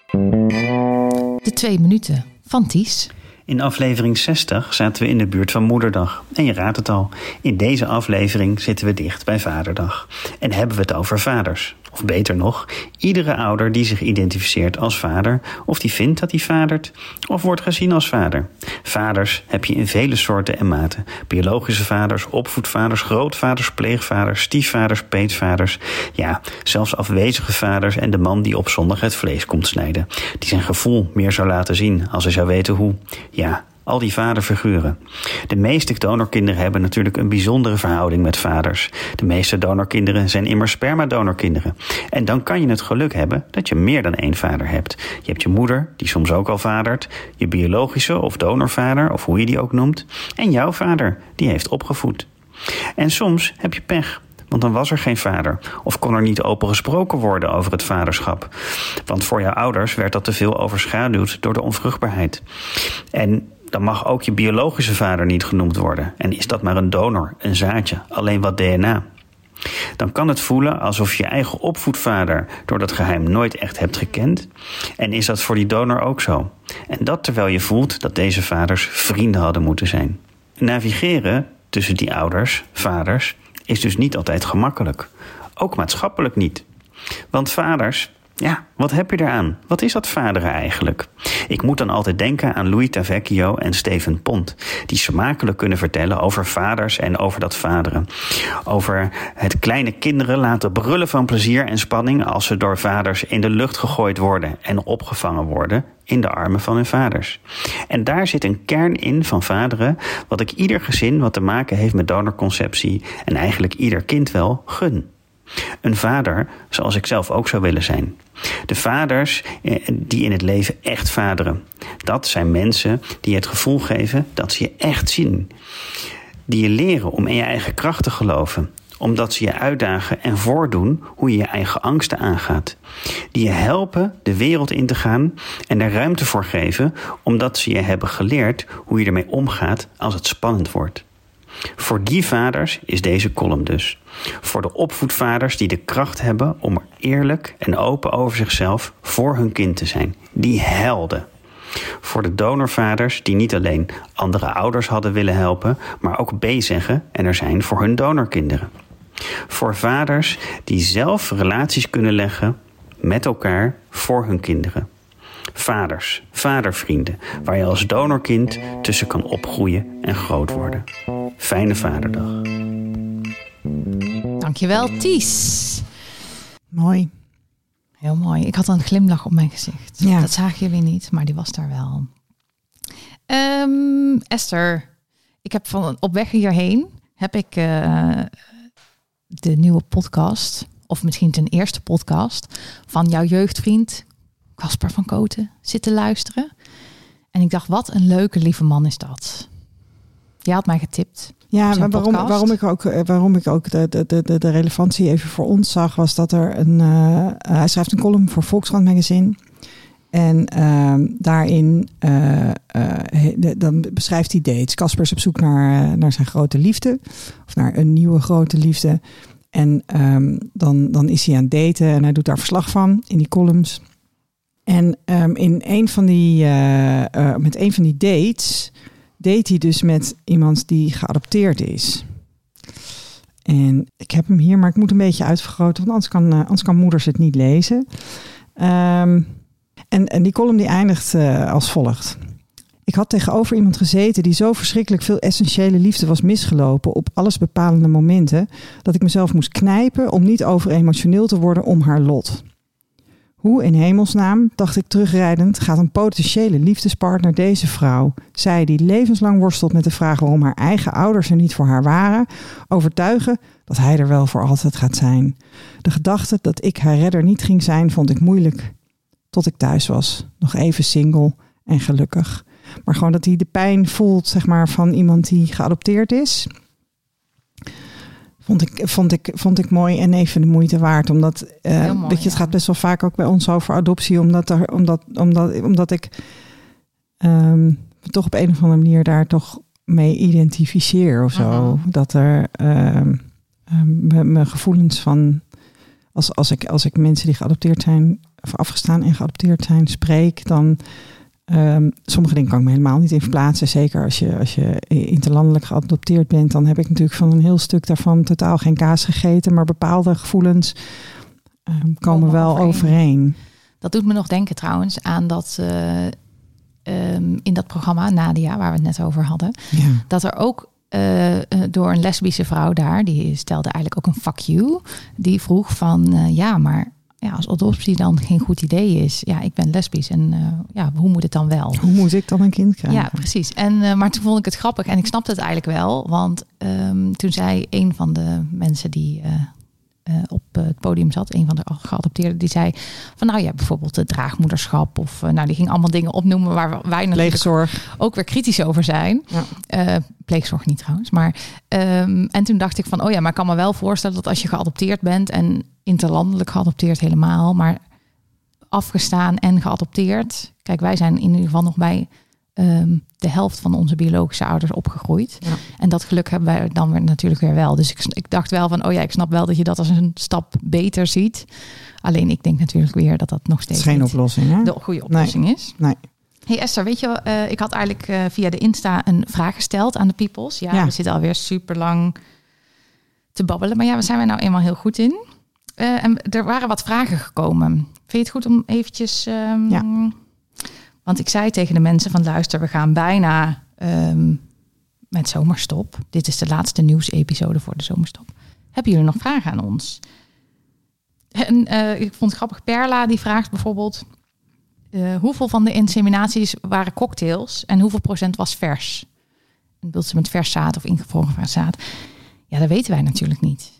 De twee minuten van Ties. In aflevering 60 zaten we in de buurt van Moederdag. En je raadt het al, in deze aflevering zitten we dicht bij Vaderdag. En hebben we het over vaders. Of beter nog, iedere ouder die zich identificeert als vader, of die vindt dat hij vadert, of wordt gezien als vader. Vaders heb je in vele soorten en maten. Biologische vaders, opvoedvaders, grootvaders, pleegvaders, stiefvaders, peetvaders. Ja, zelfs afwezige vaders en de man die op zondag het vlees komt snijden. Die zijn gevoel meer zou laten zien als hij zou weten hoe. Ja, al die vaderfiguren. De meeste donorkinderen hebben natuurlijk een bijzondere verhouding met vaders. De meeste donorkinderen zijn immers spermadonorkinderen. En dan kan je het geluk hebben dat je meer dan één vader hebt. Je hebt je moeder, die soms ook al vadert, je biologische of donorvader, of hoe je die ook noemt, en jouw vader, die heeft opgevoed. En soms heb je pech. Want dan was er geen vader. Of kon er niet open gesproken worden over het vaderschap. Want voor jouw ouders werd dat te veel overschaduwd door de onvruchtbaarheid. En dan mag ook je biologische vader niet genoemd worden. En is dat maar een donor, een zaadje, alleen wat DNA. Dan kan het voelen alsof je eigen opvoedvader door dat geheim nooit echt hebt gekend. En is dat voor die donor ook zo? En dat terwijl je voelt dat deze vaders vrienden hadden moeten zijn. Navigeren tussen die ouders, vaders, is dus niet altijd gemakkelijk. Ook maatschappelijk niet. Want vaders, ja, wat heb je eraan? Wat is dat vaderen eigenlijk? Ik moet dan altijd denken aan Louis Tavecchio en Steven Pont, die smakelijk kunnen vertellen over vaders en over dat vaderen. Over het kleine kinderen laten brullen van plezier en spanning als ze door vaders in de lucht gegooid worden en opgevangen worden in de armen van hun vaders. En daar zit een kern in van vaderen, wat ik ieder gezin wat te maken heeft met donorconceptie en eigenlijk ieder kind wel gun. Een vader zoals ik zelf ook zou willen zijn. De vaders eh, die in het leven echt vaderen. Dat zijn mensen die het gevoel geven dat ze je echt zien. Die je leren om in je eigen kracht te geloven. Omdat ze je uitdagen en voordoen hoe je je eigen angsten aangaat. Die je helpen de wereld in te gaan en er ruimte voor geven. Omdat ze je hebben geleerd hoe je ermee omgaat als het spannend wordt. Voor die vaders is deze column dus. Voor de opvoedvaders die de kracht hebben om er eerlijk en open over zichzelf voor hun kind te zijn. Die helden. Voor de donorvaders die niet alleen andere ouders hadden willen helpen, maar ook B zeggen en er zijn voor hun donorkinderen. Voor vaders die zelf relaties kunnen leggen met elkaar voor hun kinderen. Vaders, vadervrienden, waar je als donorkind tussen kan opgroeien en groot worden. Fijne Vaderdag. Dankjewel, Ties. mooi. Heel mooi. Ik had een glimlach op mijn gezicht. Ja. Dat zagen jullie niet, maar die was daar wel. Ehm, Esther, ik heb van op weg hierheen heb ik eh, de nieuwe podcast of misschien ten eerste podcast, van jouw jeugdvriend Casper van Koten zitten luisteren. En ik dacht, wat een leuke, lieve man is dat. Die had mij getipt. Ja, maar waarom, podcast. waarom ik ook, eh, waarom ik ook de, de, de, de relevantie even voor ons zag, was dat er een. eh, hij schrijft een column voor Volkskrant Magazine. En ehm, daarin eh, eh, he- de- dan beschrijft hij dates. Casper is op zoek naar, eh, naar zijn grote liefde. Of naar een nieuwe grote liefde. En ehm, dan, dan is hij aan het daten en hij doet daar verslag van in die columns. En ehm, in een van die, eh, eh, met een van die dates deed hij dus met iemand die geadopteerd is. En ik heb hem hier, maar ik moet een beetje uitvergroten, want anders kan, eh, anders kan moeders het niet lezen. Ehm, en, en die column die eindigt eh, als volgt. Ik had tegenover iemand gezeten die zo verschrikkelijk veel essentiële liefde was misgelopen op alles bepalende momenten, dat ik mezelf moest knijpen om niet over emotioneel te worden om haar lot. Hoe in hemelsnaam, dacht ik terugrijdend, gaat een potentiële liefdespartner deze vrouw, zij die levenslang worstelt met de vraag waarom haar eigen ouders er niet voor haar waren, overtuigen dat hij er wel voor altijd gaat zijn. De gedachte dat ik haar redder niet ging zijn, vond ik moeilijk. Tot ik thuis was, nog even single en gelukkig. Maar gewoon dat hij de pijn voelt, zeg maar, van iemand die geadopteerd is. Vond ik, vond, ik, vond ik mooi en even de moeite waard. Omdat eh, Heel mooi, weet je, het ja. gaat best wel vaak ook bij ons over adoptie. Omdat, er, omdat, omdat, omdat ik ehm, toch op een of andere manier daar toch mee identificeer of zo. Dat er ehm, ehm, mijn mijn gevoelens van. Als, als, ik, als ik mensen die geadopteerd zijn, of afgestaan en geadopteerd zijn, spreek, dan. Ehm, sommige dingen kan ik me helemaal niet in verplaatsen. Zeker als je, als je interlandelijk geadopteerd bent, dan heb ik natuurlijk van een heel stuk daarvan totaal geen kaas gegeten. Maar bepaalde gevoelens ehm, komen wel overeen. overeen. Dat doet me nog denken trouwens aan dat eh, ehm, in dat programma Nadia, waar we het net over hadden, Ja. dat er ook eh, eh, door een lesbische vrouw daar, die stelde eigenlijk ook een fuck you, die vroeg van ja, maar ja, als adoptie dan geen goed idee is, ja, ik ben lesbisch en eh, ja, hoe moet het dan wel? Hoe moet ik dan een kind krijgen? Ja, precies. En, eh, maar toen vond ik het grappig en ik snapte het eigenlijk wel. Want ehm, toen zei een van de mensen die eh, eh, op het podium zat, een van de geadopteerden, die zei van nou ja, bijvoorbeeld het draagmoederschap. Of eh, nou, die ging allemaal dingen opnoemen waar wij Pleegzorg. ook weer kritisch over zijn. Ja. Eh, pleegzorg niet trouwens. Maar, ehm, en toen dacht ik van, oh ja, maar ik kan me wel voorstellen dat als je geadopteerd bent en interlandelijk geadopteerd helemaal, maar afgestaan en geadopteerd. Kijk, wij zijn in ieder geval nog bij ehm, de helft van onze biologische ouders opgegroeid. Ja. En dat geluk hebben wij dan weer natuurlijk weer wel. Dus ik, ik dacht wel van, oh ja, ik snap wel dat je dat als een stap beter ziet. Alleen ik denk natuurlijk weer dat dat nog steeds geen oplossing, hè? de goede oplossing is. Nee. Hey Esther, weet je, eh, ik had eigenlijk eh, via de Insta een vraag gesteld aan de peoples. Ja, Ja. we zitten alweer super lang te babbelen, maar ja, waar zijn wij nou eenmaal heel goed in? Eh, en er waren wat vragen gekomen. Vind je het goed om eventjes... ehm, Ja. Want ik zei tegen de mensen van luister, we gaan bijna ehm, met zomerstop. Dit is de laatste nieuwsepisode voor de zomerstop. Hebben jullie nog vragen aan ons? En eh, ik vond het grappig, Perla die vraagt bijvoorbeeld... eh, hoeveel van de inseminaties waren cocktails en hoeveel procent was vers? En bedoelt ze met vers zaad of ingevroren zaad? Ja, dat weten wij natuurlijk niet.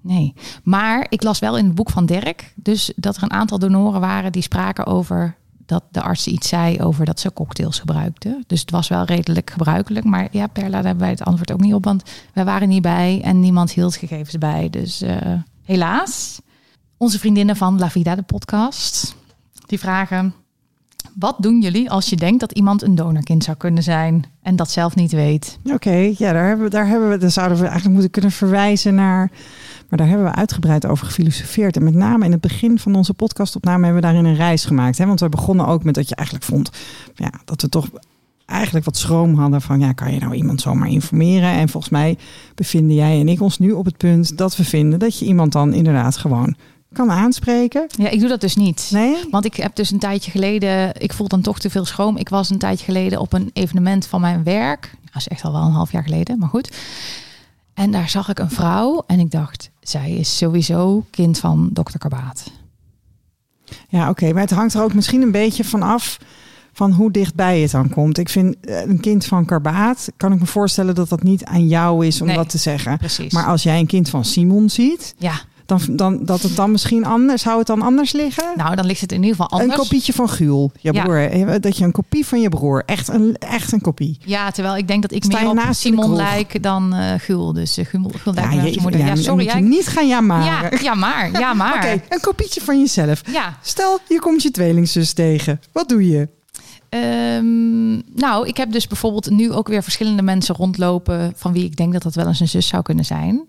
Nee. Maar ik las wel in het boek van Dirk, dus dat er een aantal donoren waren die spraken over dat de arts iets zei over dat ze cocktails gebruikten. Dus het was wel redelijk gebruikelijk. Maar ja, Perla, daar hebben wij het antwoord ook niet op, want wij waren niet bij en niemand hield gegevens bij. Dus eh, helaas. Onze vriendinnen van La Vida, de podcast, die vragen... Wat doen jullie als je denkt dat iemand een donorkind zou kunnen zijn en dat zelf niet weet? Oké, ja, daar hebben we, daar hebben we, daar zouden we eigenlijk moeten kunnen verwijzen naar. Maar daar hebben we uitgebreid over gefilosofeerd. En met name in het begin van onze podcastopname hebben we daarin een reis gemaakt. Hè? Want we begonnen ook met dat je eigenlijk vond ja, dat we toch eigenlijk wat schroom hadden van ja, kan je nou iemand zomaar informeren? En volgens mij bevinden jij en ik ons nu op het punt dat we vinden dat je iemand dan inderdaad gewoon kan aanspreken. Ja, ik doe dat dus niet. Nee? Want ik heb dus een tijdje geleden, ik voel dan toch te veel schroom. Ik was een tijdje geleden op een evenement van mijn werk. Dat is echt al wel een half jaar geleden, maar goed. En daar zag ik een vrouw en ik dacht, zij is sowieso kind van dokter Karbaat. Ja, oké. Maar het hangt er ook misschien een beetje van af van hoe dichtbij het dan komt. Ik vind eh, een kind van Karbaat, kan ik me voorstellen dat dat niet aan jou is om Nee. dat te zeggen. Precies. Maar als jij een kind van Simon ziet, ja, Dan, dan, dat het dan misschien anders, zou het dan anders liggen? Nou, dan ligt het in ieder geval anders. Een kopietje van Gul, je Ja. broer. Dat je een kopie van je broer, echt een, echt een kopie. Ja, terwijl ik denk dat ik meer op Simon kroeg? lijk dan eh Gul. Dus uh, je- op zijn moeder. Ja, sorry. Ja, niet gaan jammeren. ja, ja, maar. Ja, maar. Oké, een kopietje van jezelf. Ja. Stel, je komt je tweelingzus tegen. Wat doe je? Ehm, nou, ik heb dus bijvoorbeeld nu ook weer verschillende mensen rondlopen... van wie ik denk dat dat wel eens een zus zou kunnen zijn.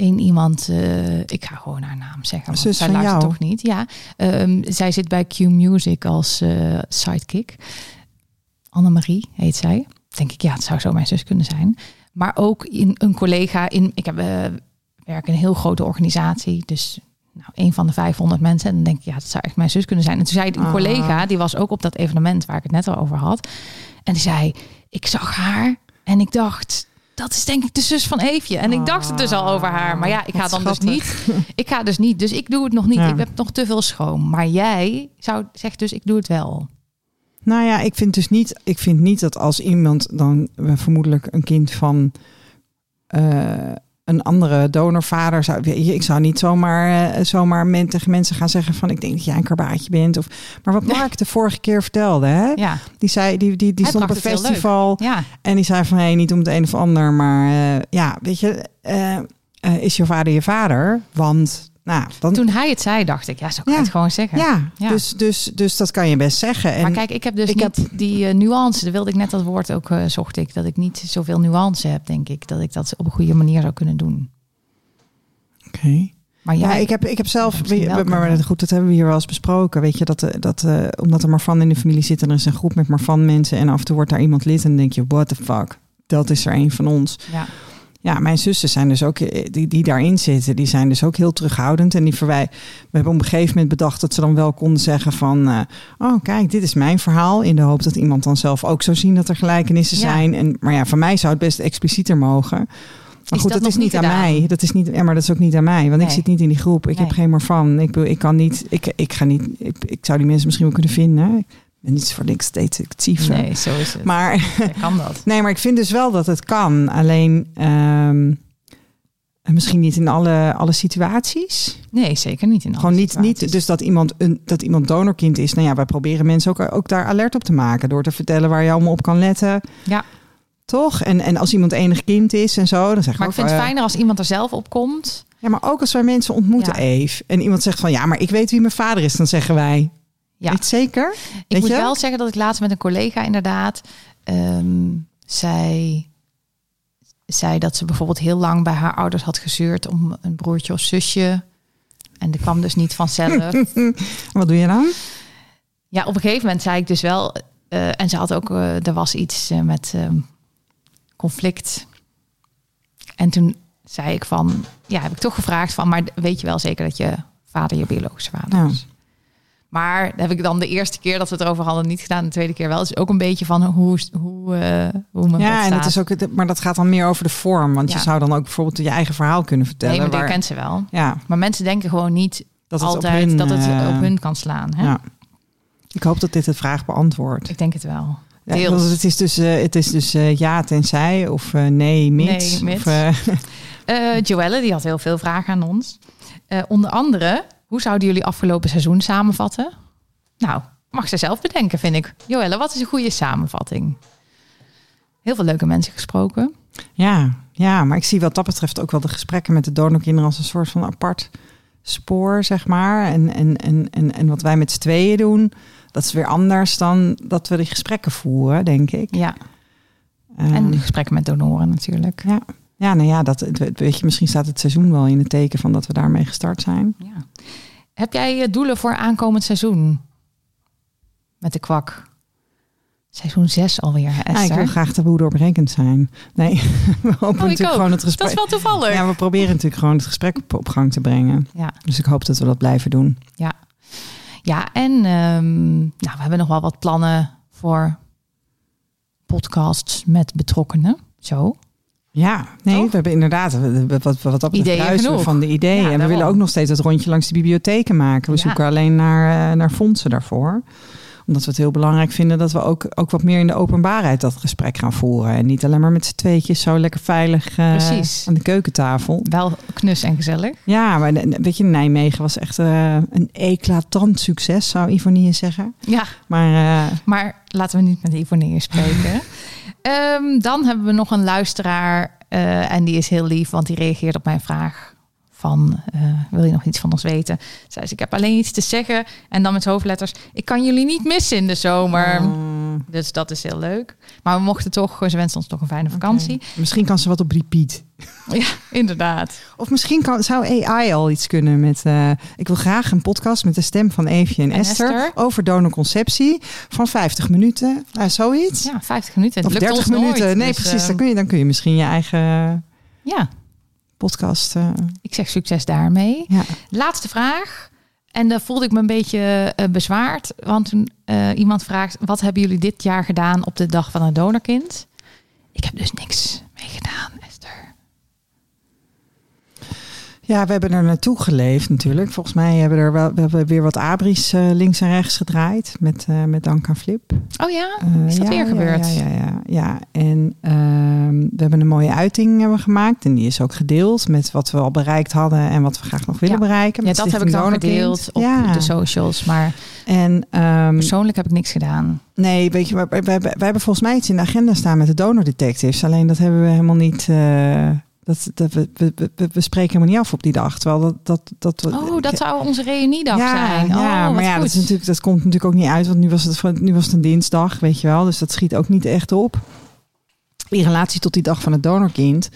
Eén iemand, eh, ik ga gewoon haar naam zeggen, want Zus zij luistert jou? toch niet. Ja, Ehm, zij zit bij Q Music als eh, sidekick. Annemarie heet zij. Denk ik, ja, het zou zo mijn zus kunnen zijn. Maar ook in een collega in, ik heb eh, werk in een heel grote organisatie, dus nou, een van de 500 mensen. En dan denk ik, ja, dat zou echt mijn zus kunnen zijn. En toen zei een Ah. collega, die was ook op dat evenement waar ik het net al over had. En die zei, ik zag haar en ik dacht, dat is denk ik de zus van Eefje. En ik dacht het dus al over haar. Maar ja, ik ga dan dus niet. Ik ga dus niet. Dus ik doe het nog niet. Ja. Ik heb nog te veel schroom. Maar jij zou zegt dus, ik doe het wel. Nou ja, ik vind dus niet, ik vind niet dat als iemand dan eh, vermoedelijk een kind van eh, een andere donorvader zou. Ik zou niet zomaar, eh, zomaar men, tegen mensen gaan zeggen van ik denk dat jij een karbaatje bent. Of, maar wat Mark de vorige keer vertelde, hè? Ja, die zei, die, die, die Hij stond op het festival. ja. En die zei van, hé, niet om het een of ander, maar eh, ja, weet je, eh, is je vader je vader? Want, nou, dan... Toen hij het zei, dacht ik, ja, zo kan Ja. het gewoon zeggen. ja, Ja. Dus, dus, dus dat kan je best zeggen. En, maar kijk, ik heb dus ik niet heb- die eh, nuance. Dat wilde ik net dat woord ook eh, zocht ik. Dat ik niet zoveel nuance heb, denk ik. Dat ik dat op een goede manier zou kunnen doen. Oké. Maar Ja, ik heb, ik heb zelf, maar goed, dat hebben we hier wel eens besproken. Weet je, dat, eh, dat omdat er maar van in de familie zit, en er is een groep met maar van mensen en af en toe wordt daar iemand lid en dan denk je, what the fuck, dat is er een van ons. ja. Ja, mijn zussen zijn dus ook, eh, die, die daarin zitten, die zijn dus ook heel terughoudend. En die verwij we hebben op een gegeven moment bedacht dat ze dan wel konden zeggen van, eh, oh kijk, dit is mijn verhaal. In de hoop dat iemand dan zelf ook zou zien dat er gelijkenissen Ja. zijn. En, maar ja, van mij zou het best explicieter mogen. Maar Is goed, dat dat, is niet aan mij. Dat is niet, ja, maar dat is ook niet aan mij, want ik zit niet in die groep. Ik heb geen maar van. Ik, ik kan niet, ik, ik ga niet, ik, ik zou die mensen misschien wel kunnen vinden. Ben niet voor niks detectief. Nee, zo is het. Maar Ja, kan dat. Nee, maar ik vind dus wel dat het kan. Alleen ehm, misschien niet in alle, alle situaties. Nee, zeker niet in alle Gewoon niet, situaties. niet dus dat iemand, een, dat iemand donorkind is. Nou ja, wij proberen mensen ook, ook daar alert op te maken. Door te vertellen waar je allemaal op kan letten. Ja. Toch? En, en als iemand enig kind is en zo, dan zeg Maar ik vind het fijner als iemand er zelf op komt. Ja, maar ook als wij mensen ontmoeten, Ja. Eve. En iemand zegt van, ja, maar ik weet wie mijn vader is. Dan zeggen wij, Ja. weet zeker? Ik Weet moet je? wel zeggen dat ik laatst met een collega inderdaad ehm, zei, zei dat ze bijvoorbeeld heel lang bij haar ouders had gezeurd om een broertje of zusje. En dat kwam dus niet vanzelf. Wat doe je dan? ja, op een gegeven moment zei ik dus wel, eh, en ze had ook, eh, er was iets eh, met ehm, conflict. En toen zei ik van, ja, heb ik toch gevraagd van, maar weet je wel zeker dat je vader je biologische vader Ja. Is? Maar dat heb ik dan de eerste keer dat we het erover hadden niet gedaan, de tweede keer wel. Dus ook een beetje van hoe, hoe, eh hoe mijn Ja, en het staat. is ook, maar dat gaat dan meer over de vorm. Want Ja. je zou dan ook bijvoorbeeld je eigen verhaal kunnen vertellen. Nee, maar die waar- kent ze wel. ja, Maar mensen denken gewoon niet dat altijd hun, dat het eh, op hun kan slaan. Hè? Ja. Ik hoop dat dit de vraag beantwoordt. Ik denk het wel. Ja, het is dus, eh, het is dus ja tenzij of eh, nee mits. Nee, mits. Of, Joelle, die had heel veel vragen aan ons. Onder andere, hoe zouden jullie afgelopen seizoen samenvatten? Nou, mag ze zelf bedenken, vind ik. Joelle, wat is een goede samenvatting? Heel veel leuke mensen gesproken. ja, ja, maar ik zie wat dat betreft ook wel de gesprekken met de donorkinderen als een soort van apart spoor, zeg maar. En, en, en, en, en wat wij met z'n tweeën doen, dat is weer anders dan dat we die gesprekken voeren, denk ik. Ja, Ehm, en gesprekken met donoren natuurlijk. ja. ja, nou ja, dat, weet je, misschien staat het seizoen wel in het teken van dat we daarmee gestart zijn. Ja. Heb jij eh, doelen voor aankomend seizoen? Met de kwak. Seizoen 6 alweer, hè, Ja, ik Esther? wil graag taboe doorbrekend zijn. Nee, we hopen Oh, natuurlijk ook. gewoon het Dat gesprek. is wel toevallig. Ja, we proberen natuurlijk gewoon het gesprek op, op gang te brengen. Ja. Dus ik hoop dat we dat blijven doen. Ja, ja en ehm, nou, we hebben nog wel wat plannen voor podcasts met betrokkenen. Zo. Ja, nee, Toch? we hebben inderdaad we- wat, wat dat betreft van de ideeën. Ja, en we daarom. willen ook nog steeds het rondje langs de bibliotheken maken. We Ja. zoeken alleen naar, eh, naar fondsen daarvoor. Omdat we het heel belangrijk vinden dat we ook, ook wat meer in de openbaarheid dat gesprek gaan voeren. En niet alleen maar met z'n tweetjes zo lekker veilig uh, Precies. aan de keukentafel. Wel knus en gezellig. Ja, maar weet je, Nijmegen was echt uh, een eclatant succes, zou Ivonie zeggen. Ja, maar, uh, maar laten we niet met Ivonie spreken. um, dan hebben we nog een luisteraar en die is heel lief, want die reageert op mijn vraag van uh, wil je nog iets van ons weten? Zei ze, ik heb alleen iets te zeggen. En dan met hoofdletters, ik kan jullie niet missen in de zomer. Mm. Dus dat is heel leuk. Maar we mochten toch, ze wensen ons toch een fijne vakantie. Okay. Misschien kan ze wat op repeat. Ja, inderdaad. Of misschien kan, zou AI al iets kunnen met... Uh, ik wil graag een podcast met de stem van Eefje en, en Esther, Esther, over donorconceptie van 50 minuten. Uh, zoiets. Ja, 50 minuten. Het of 30 minuten. Nooit, nee, dus, precies. Dan kun, je, dan kun je misschien je eigen... Ja, podcast. Uh... Ik zeg succes daarmee. Ja. Laatste vraag. En daar voelde ik me een beetje uh, bezwaard. Want toen uh, iemand vraagt: wat hebben jullie dit jaar gedaan op de dag van een donorkind? Ik heb dus niks mee gedaan, Esther. Ja, we hebben er naartoe geleefd natuurlijk. Volgens mij hebben we er wel, we hebben weer wat abris uh, links en rechts gedraaid met, uh, met dank aan Flip. Oh ja, is dat ja, weer gebeurd? Ja, ja, ja. ja. En uh, we hebben een mooie uiting hebben gemaakt en die is ook gedeeld met wat we al bereikt hadden en wat we graag nog willen ja. bereiken. Ja, dat heb ik dan gedeeld op de socials, maar en, um, persoonlijk heb ik niks gedaan. Nee, weet je, wij, wij, wij, wij hebben volgens mij iets in de agenda staan met de donor detectives. Alleen dat hebben we helemaal niet. Dat, dat, we, we, we, we, spreken helemaal niet af op die dag. Terwijl dat, dat, dat, oh, dat zou onze reuniedag ja, zijn. Ja, oh, maar ja, dat, is natuurlijk, dat komt natuurlijk ook niet uit. Want nu was, het, nu was het een dinsdag, weet je wel. Dus dat schiet ook niet echt op. In relatie tot die dag van het donorkind.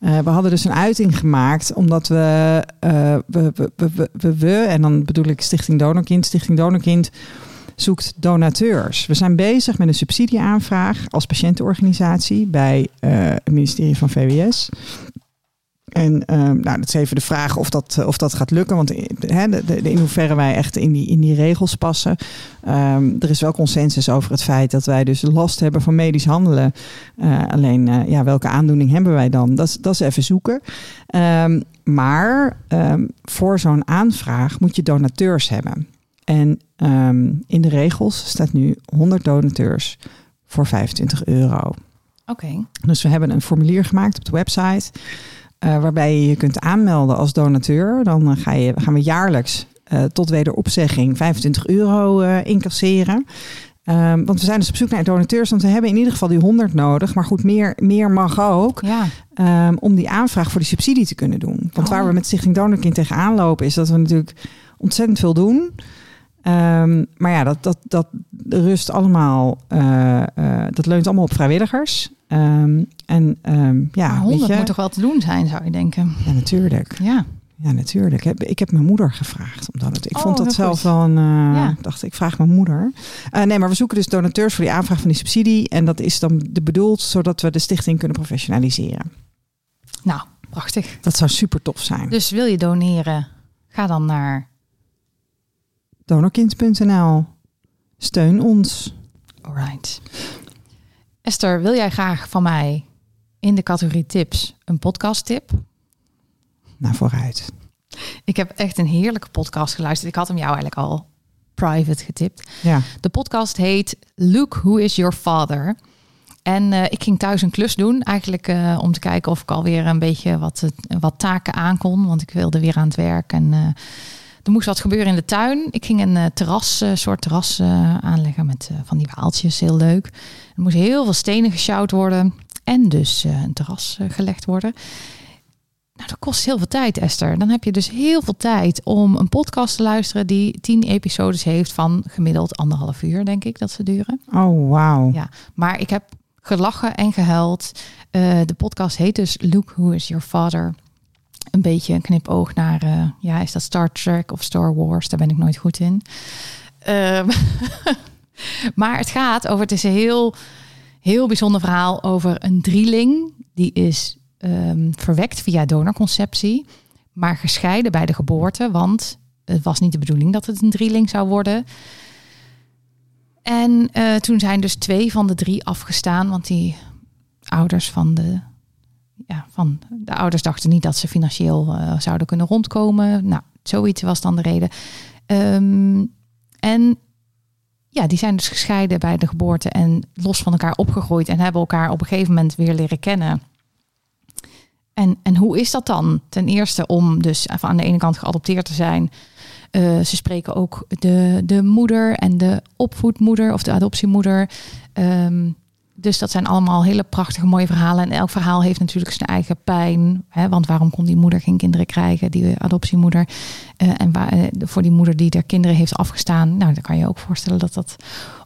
Uh, we hadden dus een uiting gemaakt, omdat we, uh, we, we, we, we, we, en dan bedoel ik Stichting Donorkind, Stichting Donorkind zoekt donateurs. We zijn bezig met een subsidieaanvraag als patiëntenorganisatie bij uh, het ministerie van VWS. En uh, nou, dat is even de vraag of dat, of dat gaat lukken. Want hè, de, de, in hoeverre wij echt in die, in die regels passen. Um, er is wel consensus over het feit dat wij dus last hebben van medisch handelen. Alleen, ja, welke aandoening hebben wij dan? Dat, dat is even zoeken. Um, maar voor zo'n aanvraag moet je donateurs hebben. En um, in de regels staat nu 100 donateurs voor 25 euro. Oké. Okay. Dus we hebben een formulier gemaakt op de website. Uh, waarbij je je kunt aanmelden als donateur. Dan uh, ga je, gaan we jaarlijks uh, tot wederopzegging 25 euro incasseren. Um, want we zijn dus op zoek naar donateurs. Want we hebben in ieder geval die 100 nodig. Maar goed, meer, meer mag ook. Ja. Um, om die aanvraag voor die subsidie te kunnen doen. Want oh. waar we met Stichting Donorkind tegenaan lopen... is dat we natuurlijk ontzettend veel doen... Um, maar ja, dat, dat, dat rust allemaal, uh, uh, dat leunt allemaal op vrijwilligers. Um, en um, ja, maar 100 weet je, moet toch wel te doen zijn, zou je denken? Ja, natuurlijk. Ja. Ja, natuurlijk. Ik heb mijn moeder gevraagd. Omdat het, ik oh, vond dat zelf wel een. Uh, Ja. Dacht, ik vraag mijn moeder. Uh, nee, maar we zoeken dus donateurs voor die aanvraag van die subsidie. En dat is dan de bedoeld zodat we de stichting kunnen professionaliseren. Nou, prachtig. Dat zou super tof zijn. Dus wil je doneren? Ga dan naar Donorkind.nl. Steun ons. Alright. Esther, wil jij graag van mij in de categorie tips een podcast tip? Nou, vooruit. Ik heb echt een heerlijke podcast geluisterd. Ik had hem jou eigenlijk al private getipt. Ja. De podcast heet Look Who Is Your Father. En uh, ik ging thuis een klus doen, eigenlijk uh, om te kijken of ik alweer een beetje wat, uh, wat taken aankon. Want ik wilde weer aan het werk en er moest wat gebeuren in de tuin. Ik ging een terras, soort terras aanleggen met van die waaltjes, heel leuk. Er moest heel veel stenen gesjouwd worden en dus een terras gelegd worden. Nou, dat kost heel veel tijd, Esther. Dan heb je dus heel veel tijd om een podcast te luisteren die tien episodes heeft van gemiddeld anderhalf uur, denk ik dat ze duren. Oh, wauw. Ja, maar ik heb gelachen en gehuild. Uh, de podcast heet dus Look Who Is Your Father. Een beetje een knipoog naar, uh, ja, is dat Star Trek of Star Wars? Daar ben ik nooit goed in. Uh, maar het gaat over, het is een heel, heel bijzonder verhaal over een drieling. Die is um, verwekt via donorconceptie, maar gescheiden bij de geboorte, want het was niet de bedoeling dat het een drieling zou worden. En uh, toen zijn dus twee van de drie afgestaan, want die ouders van de, ja, van de ouders dachten niet dat ze financieel uh, zouden kunnen rondkomen. Nou, zoiets was dan de reden. Um, en ja, die zijn dus gescheiden bij de geboorte en los van elkaar opgegroeid en hebben elkaar op een gegeven moment weer leren kennen. En, en hoe is dat dan? Ten eerste om dus aan de ene kant geadopteerd te zijn. Uh, ze spreken ook de, de moeder en de opvoedmoeder of de adoptiemoeder. Um, dus dat zijn allemaal hele prachtige, mooie verhalen. En elk verhaal heeft natuurlijk zijn eigen pijn. Hè? Want waarom kon die moeder geen kinderen krijgen, die adoptiemoeder? Uh, en waar, uh, voor die moeder die haar kinderen heeft afgestaan. Nou, dan kan je ook voorstellen dat dat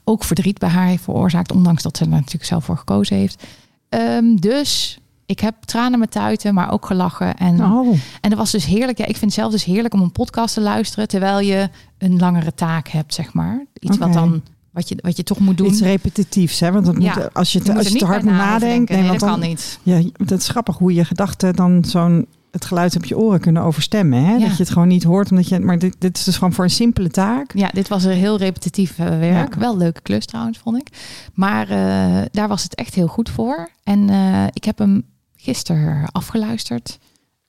ook verdriet bij haar heeft veroorzaakt. Ondanks dat ze er natuurlijk zelf voor gekozen heeft. Um, dus ik heb tranen met tuiten, maar ook gelachen. En, Oh. en dat was dus heerlijk. Ja, ik vind het zelf dus heerlijk om een podcast te luisteren. Terwijl je een langere taak hebt, zeg maar. Iets wat dan. Wat je, wat je toch moet doen. Iets repetitiefs, hè? Want dat moet, Ja, als je, te, Je als je te hard moet nadenken. denken. Nee, dat dan, kan niet. Ja, dat is grappig hoe je gedachten dan zo'n het geluid op je oren kunnen overstemmen. Hè? Ja. Dat je het gewoon niet hoort. Omdat je, maar dit, dit is dus gewoon voor een simpele taak. Ja, dit was een heel repetitief eh, werk. Ja. Wel een leuke klus trouwens, vond ik. Maar eh, daar was het echt heel goed voor. En eh, ik heb hem gisteren afgeluisterd.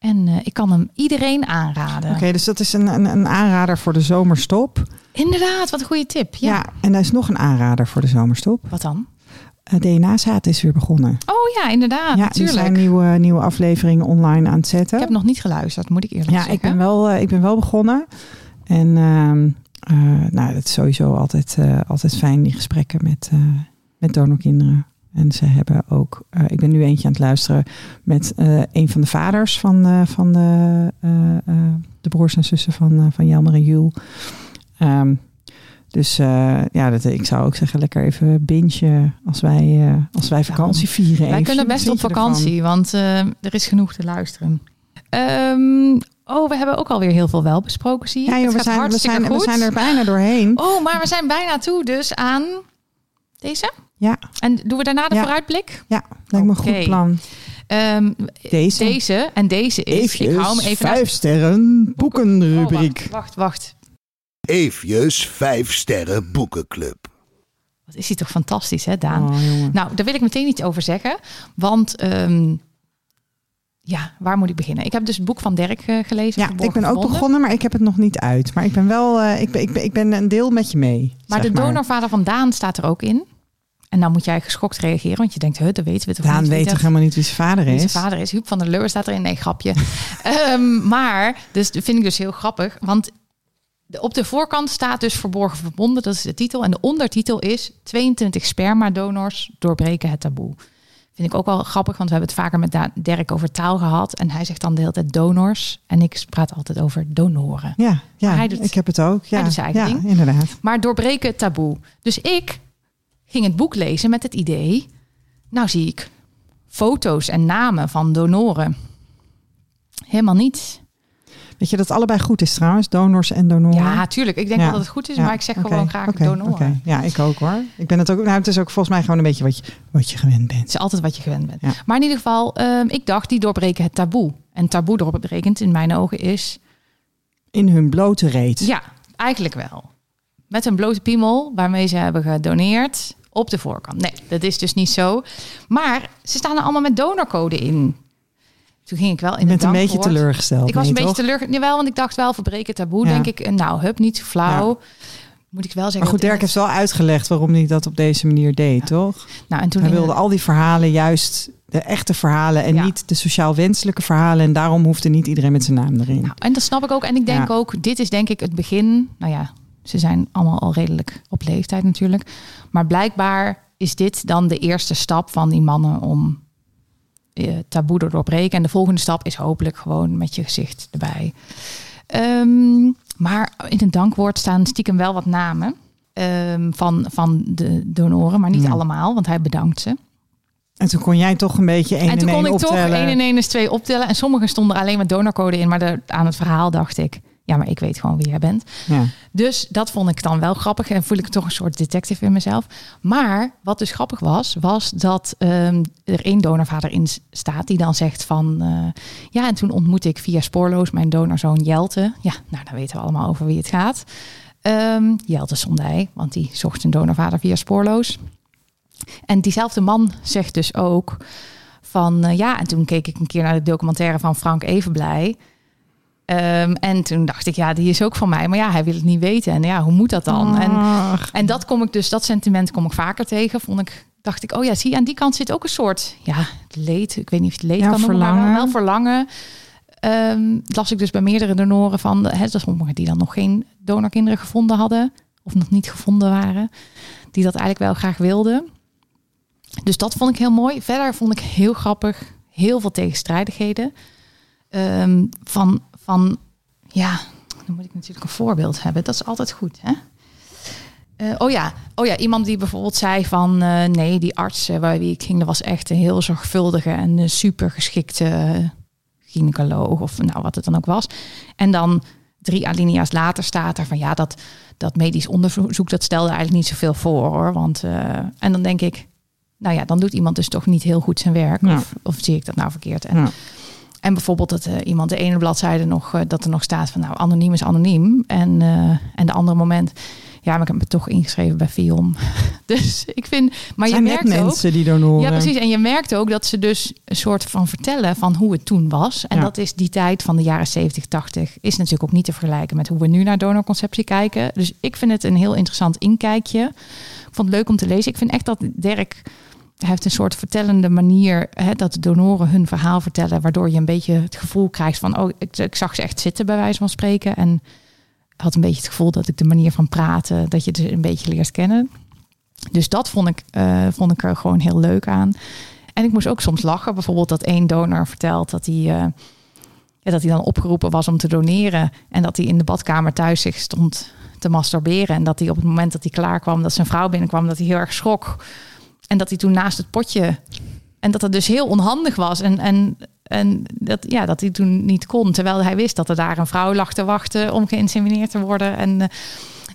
En eh, ik kan hem iedereen aanraden. Oké, dus dat is een, een, een aanrader voor de zomerstop. Inderdaad, wat een goede tip. Ja. Ja. en er is nog een aanrader voor de zomerstop. Wat dan? Uh, DNA-zaad is weer begonnen. Oh ja, inderdaad. ja, natuurlijk. zijn nieuwe, nieuwe afleveringen online aan het zetten. Ik heb nog niet geluisterd, moet ik eerlijk Ja, zeggen. ik ben, wel, eh, ik ben wel begonnen. En ehm, eh, nou, het is sowieso altijd, eh, altijd fijn, die gesprekken met, eh, met donorkinderen. En ze hebben ook, eh, ik ben nu eentje aan het luisteren met eh, een van de vaders van, eh, van de, de broers en zussen van, van Jelmer en Jules. Ehm, dus ja, dat, ik zou ook zeggen, lekker even bingen als wij, als wij vakantie vieren. Wij kunnen best op ervan? vakantie, want er is genoeg te luisteren. Ehm, oh, we hebben ook alweer heel veel wel besproken, zie je. Ja, joh, we, zijn, we, zijn, we zijn er bijna doorheen. Oh, maar we zijn bijna toe dus aan deze. Ja, En doen we daarna de Ja. vooruitblik? ja lijkt me een goed plan. Ehm, Deze. deze en deze is. ik hou hem even vijf sterren Oh, boekenrubriek. wacht, wacht, wacht. Eefjes 5 sterren boekenclub. Wat is hij toch fantastisch, hè, Daan? Oh. Nou, daar wil ik meteen iets over zeggen. Want ehm, ja, waar moet ik beginnen? Ik heb dus het boek van Dirk eh, gelezen. ja, ik ben ook begonnen, maar ik heb het nog niet uit. Maar ik ben wel, eh, ik, ben, ik, ben, ik ben een deel met je mee. Maar zeg de donorvader van Daan staat er ook in. En dan moet jij geschokt reageren, want je denkt, huh, dat weten we toch Daan weet toch helemaal niet wie zijn vader is? zijn vader is. Huub van der Leur staat erin. Nee, grapje. Ehm, maar, dus dat vind ik dus heel grappig. Want op de voorkant staat dus verborgen verbonden. Dat is de titel. En de ondertitel is 22 spermadonors doorbreken het taboe. Vind ik ook wel grappig, want we hebben het vaker met Dirk over taal gehad. En hij zegt dan de hele tijd donors. En ik praat altijd over donoren. Ja, ja Maar hij doet- ik heb het ook. Ja, hij doet zijn eigen ja ding. inderdaad. Maar doorbreken het taboe. Dus ik ging het boek lezen met het idee. Nou zie ik foto's en namen van donoren. Helemaal niet. Weet je dat allebei goed is trouwens? Donors en donoren? Ja, tuurlijk. Ik denk Ja. wel dat het goed is, Ja, maar ik zeg gewoon graag oké, donoren. Ja, ik ook hoor. Ik ben het ook. Nou, het is ook volgens mij gewoon een beetje wat je, wat je gewend bent. Het is altijd wat je gewend bent. Ja. Maar in ieder geval, ehm, ik dacht, die doorbreken het taboe. En taboe doorberekend in mijn ogen is... In hun blote reet. Ja, eigenlijk wel. Met een blote piemel waarmee ze hebben gedoneerd op de voorkant. Nee, dat is dus niet zo. Maar ze staan er allemaal met donorcode in. Toen ging ik wel in het een beetje teleurgesteld. Ik was een beetje toch? teleurgesteld. Jawel, want ik dacht wel, verbreken taboe. Ja. Denk ik, nou, hup, niet zo flauw. Moet ik wel zeggen. Maar goed, Dirk heeft wel uitgelegd waarom hij dat op deze manier deed, toch? Nou, en toen Hij wilde al die verhalen juist de echte verhalen en Ja. niet de sociaal wenselijke verhalen. En daarom hoefde niet iedereen met zijn naam erin. Nou, en dat snap ik ook. En ik denk Ja. ook, dit is denk ik het begin. Nou ja, ze zijn allemaal al redelijk op leeftijd natuurlijk. Maar blijkbaar is dit dan de eerste stap van die mannen om eh, taboe te doorbreken. En de volgende stap is hopelijk gewoon met je gezicht erbij. Ehm, maar in het dankwoord staan stiekem wel wat namen ehm, van, van de donoren, maar niet Hmm. allemaal, want hij bedankt ze. En toen kon jij toch een beetje één En toen en kon één ik toch optellen. 1 en 1 is 2 optellen. En sommigen stonden er alleen met donorcode in. Maar de- aan het verhaal dacht ik, ja, maar ik weet gewoon wie jij bent. Ja. Dus dat vond ik dan wel grappig. En voel ik toch een soort detective in mezelf. Maar wat dus grappig was, was dat ehm, er één donorvader in staat die dan zegt van... eh, ja, en toen ontmoette ik via Spoorloos mijn donorzoon Jelte. Ja, nou, dan weten we allemaal over wie het gaat. Ehm Jelte Sondij, want die zocht een donorvader via Spoorloos. En diezelfde man zegt dus ook van... eh, ja, en toen keek ik een keer naar de documentaire van Frank Evenblij... Ehm, en toen dacht ik, ja, die is ook van mij. Maar ja, hij wil het niet weten. En ja, hoe moet dat dan? En, en dat kom ik dus, dat sentiment kom ik vaker tegen. Vond ik, dacht ik, oh ja, zie je, aan die kant zit ook een soort, ja, leed. Ik weet niet of het leed Ja, kan noemen, maar wel, verlangen. verlangen. Ehm, las ik dus bij meerdere donoren van, hè, dat sommigen die dan nog geen donorkinderen gevonden hadden. Of nog niet gevonden waren. Die dat eigenlijk wel graag wilden. Dus dat vond ik heel mooi. Verder vond ik heel grappig. Heel veel tegenstrijdigheden. Ehm, van, van, ja, dan moet ik natuurlijk een voorbeeld hebben. Dat is altijd goed, hè? Eh, oh, ja. oh ja, iemand die bijvoorbeeld zei van... eh, nee, die arts waar wie ik ging... dat was echt een heel zorgvuldige en eh, super geschikte eh, gynaecoloog... of nou, wat het dan ook was. En dan drie alinea's later staat er van... ja, dat, dat medisch onderzoek, dat stelde eigenlijk niet zoveel voor, hoor. Want, en dan denk ik... nou ja, dan doet iemand dus toch niet heel goed zijn werk. Ja. Of, of zie ik dat nou verkeerd? En, Ja. En bijvoorbeeld dat eh, iemand de ene bladzijde nog... eh, dat er nog staat van nou, anoniem is anoniem. En, eh, en de andere moment... ja, maar ik heb me toch ingeschreven bij FIOM. dus ik vind... Maar je zijn merkt ook... mensen die donoren. Ja, precies. En je merkt ook dat ze dus een soort van vertellen van hoe het toen was. En Ja. dat is die tijd van de jaren 70, 80. Is natuurlijk ook niet te vergelijken met hoe we nu naar donorconceptie kijken. Dus ik vind het een heel interessant inkijkje. Ik vond het leuk om te lezen. Ik vind echt dat Dirk hij heeft een soort vertellende manier hè, dat de donoren hun verhaal vertellen, waardoor je een beetje het gevoel krijgt van, oh, ik, zag ze echt zitten bij wijze van spreken en had een beetje het gevoel dat ik de manier van praten, dat je het een beetje leert kennen. Dus dat vond ik, eh, vond ik er gewoon heel leuk aan. En ik moest ook soms lachen. Bijvoorbeeld dat één donor vertelt dat hij, eh, dat hij dan opgeroepen was om te doneren. En dat hij in de badkamer thuis zich stond te masturberen. En dat hij op het moment dat hij klaar kwam, dat zijn vrouw binnenkwam, dat hij heel erg schrok. En dat hij toen naast het potje. En dat het dus heel onhandig was. En, en, en dat, ja, dat hij toen niet kon. Terwijl hij wist dat er daar een vrouw lag te wachten om geïnsemineerd te worden. En eh,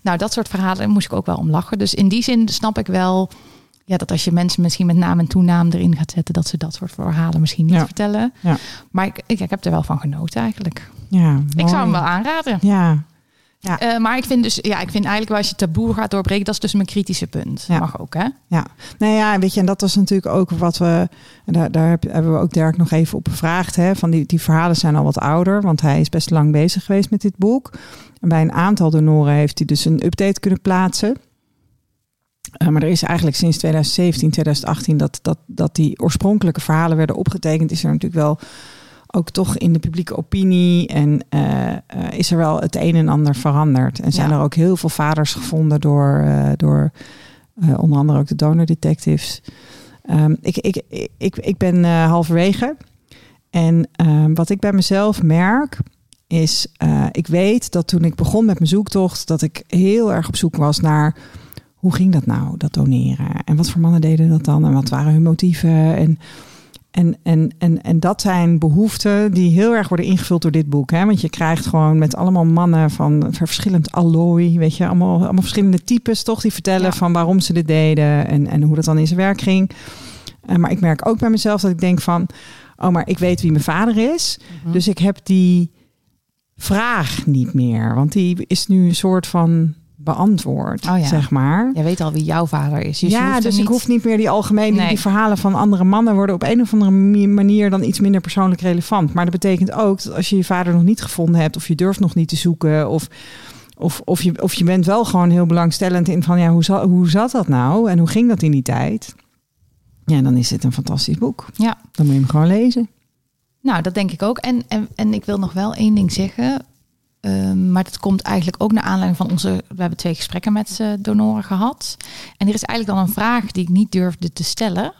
nou, dat soort verhalen moest ik ook wel om lachen. Dus in die zin snap ik wel ja, dat als je mensen misschien met naam en toenaam erin gaat zetten, dat ze dat soort verhalen misschien niet Ja. vertellen. Ja. Maar ik, ik, ik heb er wel van genoten eigenlijk. Ja, Ik zou hem wel aanraden. Ja, Eh, maar ik vind dus, ja, ik vind eigenlijk wel als je taboe gaat doorbreken, dat is dus mijn kritische punt. Ja. Mag ook, hè? Ja, nou ja, weet je, en dat was natuurlijk ook wat we, daar, daar heb- hebben we ook Dirk nog even op gevraagd. Hè, van die, die verhalen zijn al wat ouder, want hij is best lang bezig geweest met dit boek. En bij een aantal donoren heeft hij dus een update kunnen plaatsen. Eh, maar er is eigenlijk sinds 2017, 2018 dat, dat, dat die oorspronkelijke verhalen werden opgetekend, is er natuurlijk wel ook toch in de publieke opinie en eh, eh, is er wel het een en ander veranderd. En zijn Ja. er ook heel veel vaders gevonden door, eh, door onder andere ook de donor detectives. Ehm, ik, ik, ik, ik, ik ben halverwege. En ehm, wat ik bij mezelf merk, is ik weet dat toen ik begon met mijn zoektocht, dat ik heel erg op zoek was naar hoe ging dat nou, dat doneren? En wat voor mannen deden dat dan? En wat waren hun motieven? En, en, en, en, en dat zijn behoeften die heel erg worden ingevuld door dit boek. Hè? Want je krijgt gewoon met allemaal mannen van verschillend allooi, weet je, allemaal, allemaal verschillende types toch, die vertellen Ja. van waarom ze dit deden en, en hoe dat dan in zijn werk ging. Eh, maar ik merk ook bij mezelf dat ik denk van, oh, maar ik weet wie mijn vader is. Dus ik heb die vraag niet meer. Want die is nu een soort van beantwoord, Oh ja. zeg maar. Jij weet al wie jouw vader is. Dus je ja, dus niet... ik hoef niet meer die algemene, Nee. die verhalen van andere mannen worden op een of andere manier dan iets minder persoonlijk relevant. Maar dat betekent ook dat als je je vader nog niet gevonden hebt, of je durft nog niet te zoeken, of, of, of, je, of je bent wel gewoon heel belangstellend in van ja, hoe, za- hoe zat dat nou en hoe ging dat in die tijd? Ja, dan is dit een fantastisch boek. Ja, Dan moet je hem gewoon lezen. nou, dat denk ik ook. En, en, en ik wil nog wel één ding zeggen. Ehm, maar dat komt eigenlijk ook naar aanleiding van onze... We hebben twee gesprekken met eh, donoren gehad. En er is eigenlijk dan een vraag die ik niet durfde te stellen.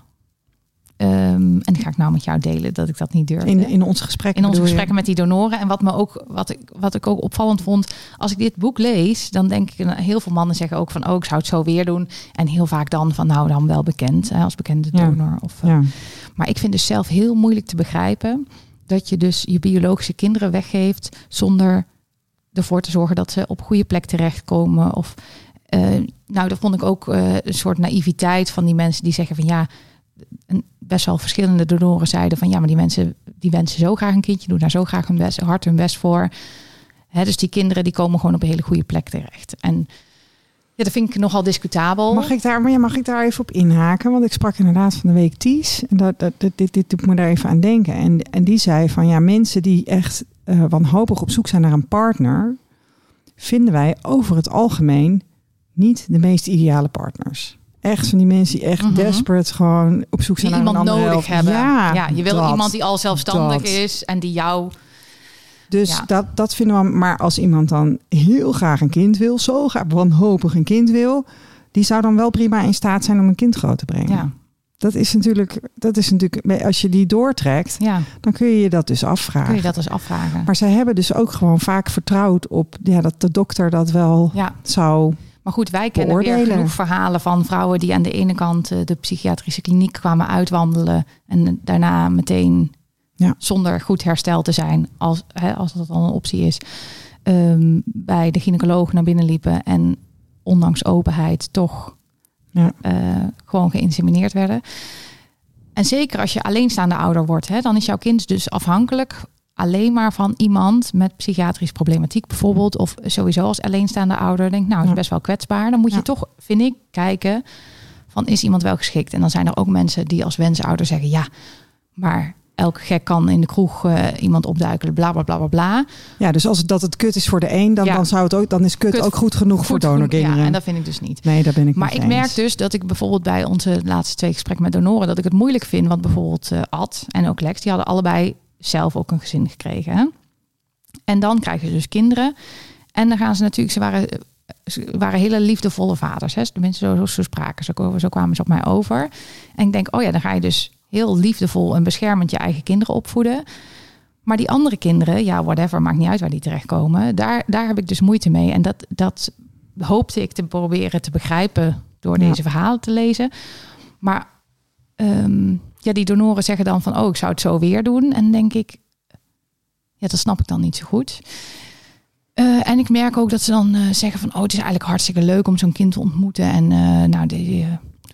Ehm, en die ga ik nou met jou delen, dat ik dat niet durfde. In, in onze gesprekken. in onze je? gesprekken met die donoren. En wat, me ook, wat, ik, wat ik ook opvallend vond, als ik dit boek lees, dan denk ik, heel veel mannen zeggen ook van, oh, ik zou het zo weer doen. En heel vaak dan van, nou, dan wel bekend, hè, als bekende Ja. donor. Of, eh, Ja. Maar ik vind dus zelf heel moeilijk te begrijpen dat je dus je biologische kinderen weggeeft zonder ervoor te zorgen dat ze op goede plek terechtkomen. Of, eh, nou, dat vond ik ook eh, een soort naïviteit van die mensen die zeggen van ja, best wel verschillende donoren zeiden van ja, maar die mensen die wensen zo graag een kindje, doen daar zo graag hun best, hard hun best voor. Hè, dus die kinderen die komen gewoon op een hele goede plek terecht. En ja, dat vind ik nogal discutabel. Mag ik, daar, maar ja, mag ik daar even op inhaken? Want ik sprak inderdaad van de week Ties. En dat, dat, dat- dit, dit doet me daar even aan denken. En, en die zei van ja, mensen die echt eh, wanhopig op zoek zijn naar een partner, vinden wij over het algemeen niet de meest ideale partners. Echt van die mensen die echt Mhm. desperate gewoon op zoek Die zijn naar iemand een nodig helft. hebben. Ja, je wil dat. iemand die al zelfstandig dat. is en die jou... Dus Ja. dat, dat vinden we. Maar als iemand dan heel graag een kind wil, zo graag wanhopig een kind wil, die zou dan wel prima in staat zijn om een kind groot te brengen. Ja, Dat is natuurlijk, dat is natuurlijk, als je die doortrekt, ja, dan kun je je dat dus afvragen. kun je dat eens afvragen. Maar zij hebben dus ook gewoon vaak vertrouwd op ja, dat de dokter dat wel Ja, zou. maar goed, wij kennen weer Beoordelen. genoeg verhalen van vrouwen die aan de ene kant eh, de psychiatrische kliniek kwamen uitwandelen en daarna meteen Ja. zonder goed herstel te zijn, als, hè, als dat dan een optie is, ehm, bij de gynaecoloog naar binnen liepen en ondanks openheid toch Ja. eh, gewoon geïnsemineerd werden. En zeker als je alleenstaande ouder wordt, hè, dan is jouw kind dus afhankelijk alleen maar van iemand met psychiatrische problematiek bijvoorbeeld. Of sowieso als alleenstaande ouder denkt, nou, is best wel kwetsbaar. Dan moet je Ja. toch, vind ik, kijken van is iemand wel geschikt? En dan zijn er ook mensen die als wensouder zeggen, ja, maar elke gek kan in de kroeg eh, iemand opduikelen, bla bla bla bla bla. Ja, dus als het, dat het kut is voor de een, dan, Ja. dan zou het ook, dan is kut, Kut ook goed genoeg voor donorkinderen. Ja, en dat vind ik dus niet. Nee, daar ben ik Maar ik merk dus dat ik bijvoorbeeld bij onze laatste twee gesprekken met donoren, dat ik het moeilijk vind. Want bijvoorbeeld eh, Ad en ook Lex, die hadden allebei zelf ook een gezin gekregen. Hè? En dan krijgen ze dus kinderen. En dan gaan ze natuurlijk, ze waren, eh, ze waren hele liefdevolle vaders. Hè? Tenminste, zo, zo, zo spraken ze, zo kwamen ze op mij over. En ik denk, oh ja, dan ga je dus heel liefdevol en beschermend je eigen kinderen opvoeden. Maar die andere kinderen, ja, whatever, maakt niet uit waar die terechtkomen. Daar, daar heb ik dus moeite mee. En dat, dat hoopte ik te proberen te begrijpen door Ja. deze verhalen te lezen. Maar ehm, ja, die donoren zeggen dan van, oh, ik zou het zo weer doen. En denk ik, ja, dat snap ik dan niet zo goed. Eh, en ik merk ook dat ze dan eh, zeggen van, oh, het is eigenlijk hartstikke leuk om zo'n kind te ontmoeten. En eh, nou, die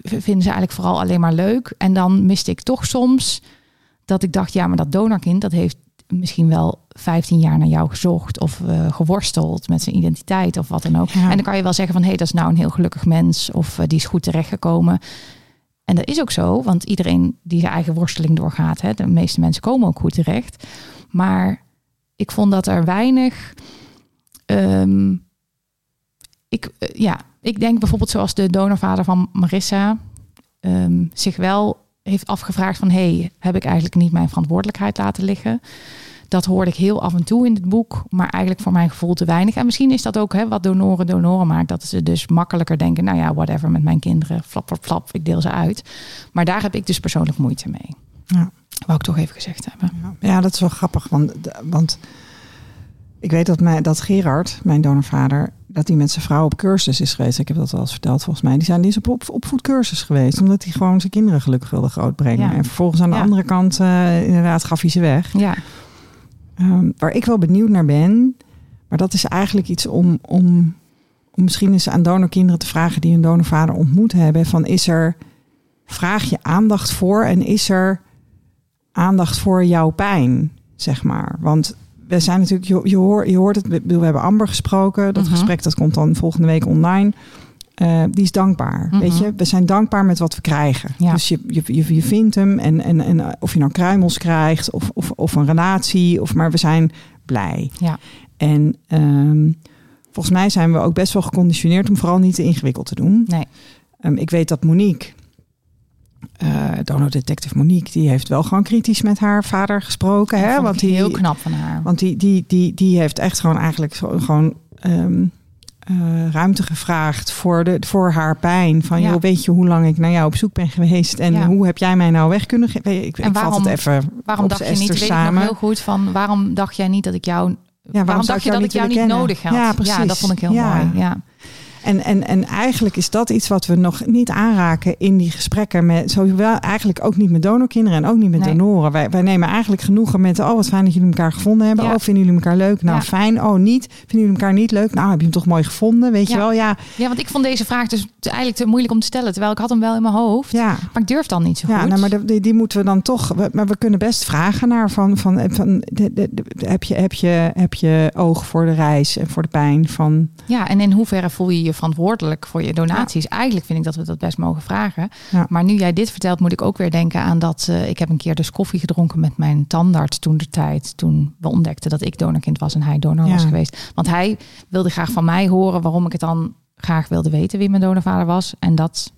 vinden ze eigenlijk vooral alleen maar leuk. En dan miste ik toch soms dat ik dacht, ja, maar dat donorkind, dat heeft misschien wel 15 jaar naar jou gezocht of eh, geworsteld met zijn identiteit of wat dan ook. Ja. En dan kan je wel zeggen van, hé, hey, dat is nou een heel gelukkig mens of eh, die is goed terechtgekomen. En dat is ook zo, want iedereen die zijn eigen worsteling doorgaat, hè, de meeste mensen komen ook goed terecht. Maar ik vond dat er weinig. ehm, ik, eh, ja, ik denk bijvoorbeeld zoals de donorvader van Marissa ehm, zich wel heeft afgevraagd van... hey, heb ik eigenlijk niet mijn verantwoordelijkheid laten liggen? Dat hoorde ik heel af en toe in het boek, maar eigenlijk voor mijn gevoel te weinig. En misschien is dat ook hè, wat donoren donoren maakt. Dat ze dus makkelijker denken, nou ja, whatever met mijn kinderen. Flap, flap, flap, ik deel ze uit. Maar daar heb ik dus persoonlijk moeite mee. Ja. Wou ik toch even gezegd hebben. Ja, dat is wel grappig. Want, want ik weet dat, mij, dat Gerard, mijn donorvader, dat hij met zijn vrouw op cursus is geweest. Ik heb dat al eens verteld volgens mij. Die zijn die is op, op opvoedcursus geweest. Omdat hij gewoon zijn kinderen gelukkig wilde grootbrengen. Ja. En vervolgens aan de Ja. andere kant eh, inderdaad gaf hij ze weg. Ja, Ehm, waar ik wel benieuwd naar ben. Maar dat is eigenlijk iets om, om, om misschien eens aan donorkinderen te vragen die een donorvader ontmoet hebben. Van is er, vraag je aandacht voor en is er aandacht voor jouw pijn, zeg maar. Want we zijn natuurlijk, je, je, hoort, je hoort het, we, we hebben Amber gesproken. Dat Mhm. gesprek dat komt dan volgende week online. Eh, die is dankbaar. Mhm. Weet je, we zijn dankbaar met wat we krijgen. Ja. Dus je, je, je, je vindt hem en, en, en eh, of je nou kruimels krijgt of, of, of een relatie, of, maar we zijn blij. Ja. En ehm, volgens mij zijn we ook best wel geconditioneerd om vooral niet te ingewikkeld te doen. nee. Ehm, ik weet dat Monique, eh donor detective Monique, die heeft wel gewoon kritisch met haar vader gesproken. Dat Hè? Want die, heel knap van haar. want die, die, die, die heeft echt gewoon eigenlijk zo, gewoon ehm, eh, ruimte gevraagd voor, de, voor haar pijn. Van, Ja. joh, weet je hoe lang ik naar jou op zoek ben geweest? En Ja. hoe heb jij mij nou weg kunnen geven? Ik, ik vat waarom- het even Waarom dacht je niet, weet ik samen. nog heel goed, van waarom dacht jij niet dat ik jou... Ja, waarom, zou dacht je dat ik jou niet kennen? nodig had? Ja, precies. dat vond ik heel Ja. mooi. Ja. En, en, en eigenlijk is dat iets wat we nog niet aanraken in die gesprekken met zowel eigenlijk ook niet met donorkinderen en ook niet met Nee. donoren. Wij, wij nemen eigenlijk genoegen met oh wat fijn dat jullie elkaar gevonden hebben. Ja. Oh vinden jullie elkaar leuk? Nou Ja. fijn. Oh niet. Vinden jullie elkaar niet leuk? Nou heb je hem toch mooi gevonden? Weet je Ja. wel? Ja, ja, want ik vond deze vraag dus eigenlijk te moeilijk om te stellen. Terwijl ik had hem wel in mijn hoofd. ja. Maar ik durf dan niet zo Ja, goed. nou, maar die, die moeten we dan toch. Maar we kunnen best vragen naar van, van, van de, de, de- heb, je, heb, je, heb je oog voor de reis en voor de pijn van. Ja, en in hoeverre voel je je je verantwoordelijk voor je donaties? Eigenlijk vind ik dat we dat best mogen vragen. Ja. Maar nu jij dit vertelt, moet ik ook weer denken aan dat eh, ik heb een keer dus koffie gedronken met mijn tandarts toen de tijd. Toen we ontdekten dat ik donorkind was en hij donor Ja. was geweest. Want hij wilde graag van mij horen waarom ik het dan graag wilde weten wie mijn donorvader was. En dat.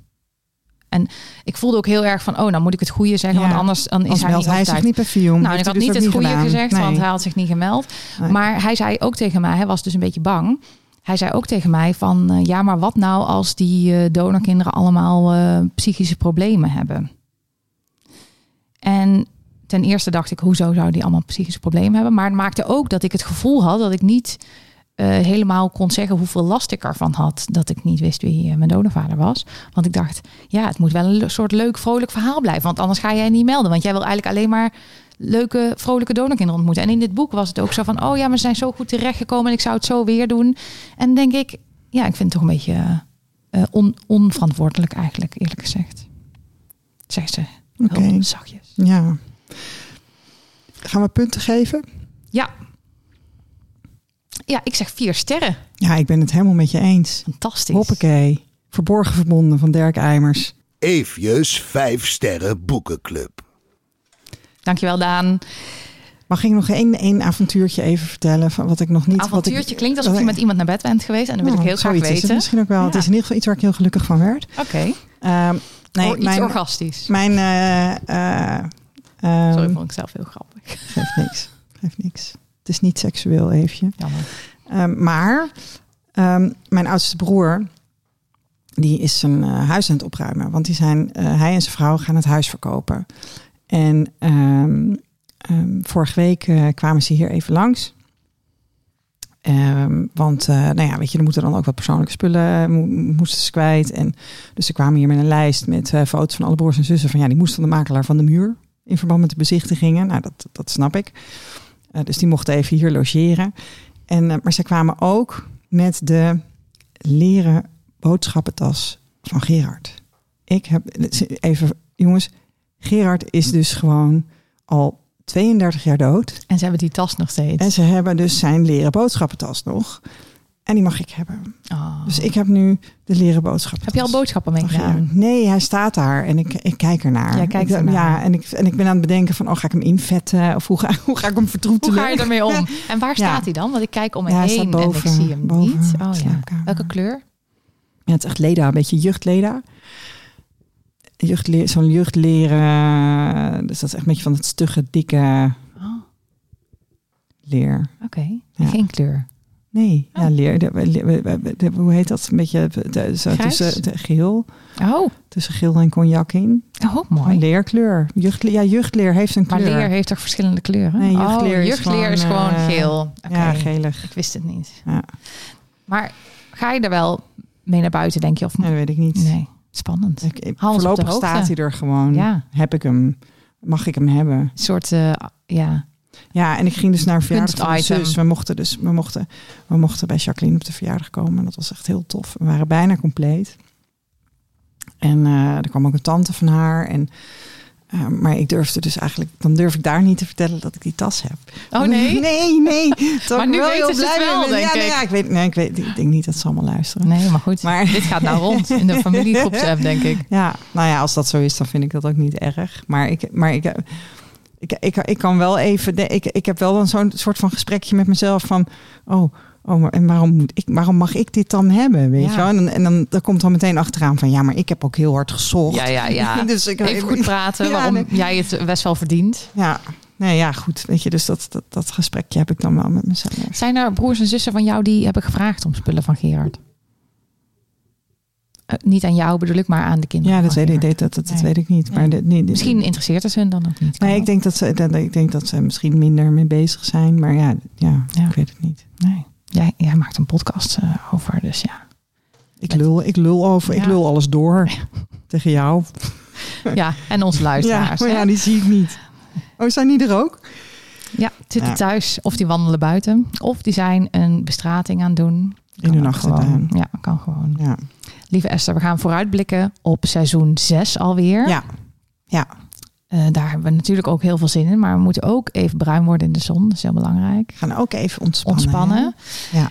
En ik voelde ook heel erg van, oh, nou moet ik het goede zeggen, Ja. want anders dan is hij niet hij zich niet. Nou, ik had dus niet het goede gedaan. gezegd, Nee. want hij had zich niet gemeld. Nee. Maar hij zei ook tegen mij, hij was dus een beetje bang. Hij zei ook tegen mij van, eh, ja, maar wat nou als die eh, donorkinderen allemaal eh, psychische problemen hebben? En ten eerste dacht ik, hoezo zou die allemaal psychische problemen hebben? Maar het maakte ook dat ik het gevoel had dat ik niet helemaal kon zeggen hoeveel last ik ervan had. Dat ik niet wist wie mijn donorvader was. Want ik dacht, ja, het moet wel een soort leuk, vrolijk verhaal blijven. Want anders ga jij niet melden. Want jij wil eigenlijk alleen maar leuke, vrolijke donorkinderen ontmoeten. En in dit boek was het ook zo van, oh ja, ze zijn zo goed terechtgekomen en ik zou het zo weer doen. En denk ik, ja, ik vind het toch een beetje eh, on, onverantwoordelijk eigenlijk, eerlijk gezegd. Zegt ze Oké. heel zachtjes. Ja. Gaan we punten geven? Ja. Ja, ik zeg vier sterren. Ja, ik ben het helemaal met je eens. Fantastisch. Hoppakee. Verborgen verbonden van Dirk Eimers. Eefjes 5 sterren boekenclub. Dankjewel, Daan. Mag ik nog één, één avontuurtje even vertellen van wat ik nog niet... wat Avontuurtje ik, klinkt alsof je met iemand naar bed bent geweest. En dan wil ik Nou, heel graag is weten. misschien ook wel. Het is in ieder geval iets waar ik heel gelukkig van werd. Oké. Ehm, nee, Or- iets mijn, orgastisch. mijn eh, eh, ehm, Sorry, vond ik zelf heel grappig. geeft niks. Geeft niks. Het is niet seksueel, Eefje. Jammer. Ehm, maar mijn oudste broer, die is zijn eh, huis aan het opruimen. Want die zijn, hij en zijn vrouw gaan het huis verkopen. En ehm, ehm, vorige week eh, kwamen ze hier even langs. Ehm, want, eh, nou ja, weet je, er moeten dan ook wat persoonlijke spullen eh, mo- moesten kwijt. En dus ze kwamen hier met een lijst met foto's van alle broers en zussen. Van ja, die moesten de makelaar van de muur in verband met de bezichtigingen. Nou, dat, dat snap ik. Dus die mochten even hier logeren. En, maar ze kwamen ook met de leren boodschappentas van Gerard. Ik heb even, jongens, Gerard is dus gewoon al 32 jaar dood. En ze hebben die tas nog steeds. En ze hebben dus zijn leren boodschappentas nog. En die mag ik hebben. Oh. Dus ik heb nu de leren boodschappentas. Heb je al boodschappen meegedaan? Nee, hij staat daar en ik, ik kijk ernaar. Jij kijkt ernaar. Ja, en ik, en ik ben aan het bedenken van, oh, ga ik hem invetten? Of hoe ga, hoe ga ik hem Hoe vertroetelen? ga je ermee om? En waar Ja. staat hij dan? Want ik kijk om me Ja, heen boven, en ik zie hem boven niet. Oh ja. Welke kleur? Ja, het is echt leda, een beetje jeugdleda. Jeugdle Zo'n jeugdleren. Dus dat is echt een beetje van het stugge, dikke Oh, leer. oké. Ja. Geen kleur. Nee, ja, Oh. leer. De, de- de- de- hoe heet dat? Een beetje zo tussen geel. Oh, Tussen geel en cognac in. oh Een mooi. leerkleur. Jeugdle ja, jeugdleer heeft een Maar kleur. leer heeft toch verschillende kleuren? Nee, oh, jeugdleer is jeugdleer is gewoon, eh, geel. Ja, gelig. ik wist het niet. Ja. Maar ga je er wel mee naar buiten, denk je? Of Nee, dat weet ik niet. Nee, spannend. Ik, voorlopig staat hij er gewoon. Ja, Heb ik hem? Mag ik hem hebben? een soort, eh, ja. Ja, en ik ging dus naar een verjaardag van mijn zus. We mochten dus we mochten, we mochten bij Jacqueline op de verjaardag komen. En dat was echt heel tof. We waren bijna compleet. En eh, er kwam ook een tante van haar. En, eh, maar ik durfde dus eigenlijk, dan durf ik daar niet te vertellen dat ik die tas heb. Oh nee? Nee, nee. Maar nu wel weten het blij wel, denk ja, nee, ik. ja, ik weet, nee, ik weet, ik denk niet dat ze allemaal luisteren. Nee, maar goed. Maar- Dit gaat nou rond in de familiegroepsapp, denk ik. Ja, nou ja, als dat zo is, dan vind ik dat ook niet erg. Maar ik, maar ik, ik, ik, ik kan wel even, ik, ik heb wel dan zo'n soort van gesprekje met mezelf van, oh, oh maar, en waarom, moet ik, waarom mag ik dit dan hebben, weet Ja. je wel? En, dan- en dan, dan komt dan meteen achteraan van, ja, maar ik heb ook heel hard gezocht. Ja, ja, ja. dus ik, Even goed praten Ja, waarom nee. jij het best wel verdient. Ja, nee, ja, goed, weet je, dus dat, dat, dat gesprekje heb ik dan wel met mezelf. Zijn er broers en zussen van jou die hebben gevraagd om spullen van Gerard? Eh, niet aan jou bedoel ik, maar aan de kinderen. Ja, dat weet ik, dat, dat, dat Nee. weet ik niet. Maar Nee. nee, Misschien interesseert het hun dan ook niet. Nee, ik ook. denk dat ze, dat, ik denk dat ze misschien minder mee bezig zijn. Maar ja, ja, Ja. ik weet het niet. Nee. Jij, jij maakt een podcast eh, over, dus ja. Ik lul, ik lul over, ik Ja. lul alles door tegen jou. Ja, en onze Ja, luisteraars. maar hè? ja, die zie ik niet. Oh, zijn die er ook? Ja, zitten Ja. thuis of die wandelen buiten. Of die zijn een bestrating aan het doen. In hun achtertuin. gewoon. Ja, kan gewoon. Ja, Lieve Esther, we gaan vooruitblikken op seizoen 6 alweer. ja. ja. Eh, daar hebben we natuurlijk ook heel veel zin in. Maar we moeten ook even bruin worden in de zon. Dat is heel belangrijk. gaan ook even ontspannen. Ja.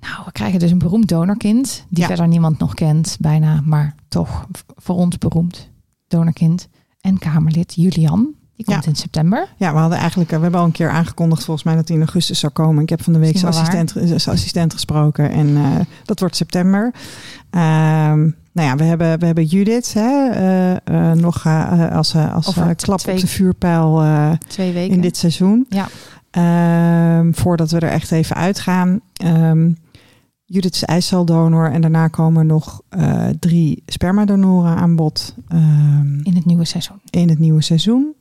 Nou, we krijgen dus een beroemd donorkind. Die Ja. verder niemand nog kent, bijna. Maar toch voor ons beroemd donorkind. En Kamerlid Julian. Die komt Ja. in september. Ja, we hadden eigenlijk, eh, we hebben al een keer aangekondigd volgens mij dat hij in augustus zou komen. Ik heb van de week zijn assistent, zijn assistent gesproken en eh, dat wordt september. Ehm, nou ja, we hebben, we hebben Judith hè, eh, eh, nog eh, als, als klap twee- op de vuurpijl Twee weken. in dit seizoen. Ja. Ehm, voordat we er echt even uitgaan. Ehm Judith is eicel-donor en daarna komen nog drie spermadonoren aan bod. Ehm, In het nieuwe seizoen. in het nieuwe seizoen.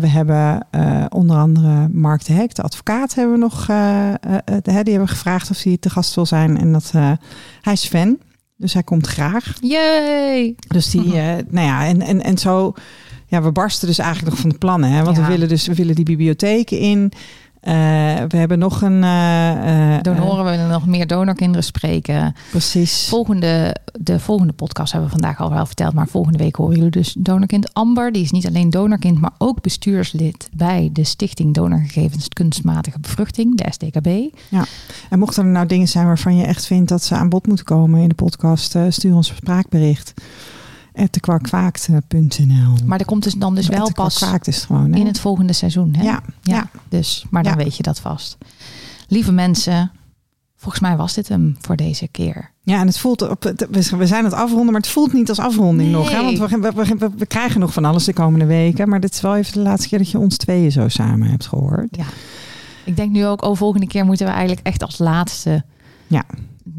We hebben onder andere Mark de Hek, de advocaat, hebben we nog. eh, die hebben we gevraagd of hij te gast wil zijn. En dat hij is fan, dus hij komt graag. Yay! Dus die, eh, nou ja, en, en, en zo. Ja, we barsten dus eigenlijk nog van de plannen. Hè? Want Ja. we willen dus we willen die bibliotheken in. Eh, we hebben nog een. eh, eh, Donoren, we willen nog meer donorkinderen spreken. precies. Volgende, de volgende podcast hebben we vandaag al wel verteld. Maar volgende week horen jullie dus donorkind Amber. Die is niet alleen donorkind, maar ook bestuurslid bij de Stichting Donorgegevens Kunstmatige Bevruchting, de SDKB. En mochten er nou dingen zijn waarvan je echt vindt dat ze aan bod moeten komen in de podcast, stuur ons een spraakbericht. kwakwaakt.nl. Maar er komt dus dan dus wel pas is gewoon. Hè? in het volgende seizoen. Hè? Ja, ja. Dus, maar dan Ja. weet je dat vast. Lieve mensen, volgens mij was dit hem voor deze keer. ja, en het voelt op, we zijn het afronden, maar het voelt niet als afronding Nee. nog. Hè? Want we, we- we krijgen nog van alles de komende weken. Maar dit is wel even de laatste keer dat je ons tweeën zo samen hebt gehoord. Ja. Ik denk nu ook, oh, volgende keer moeten we eigenlijk echt als laatste. Ja,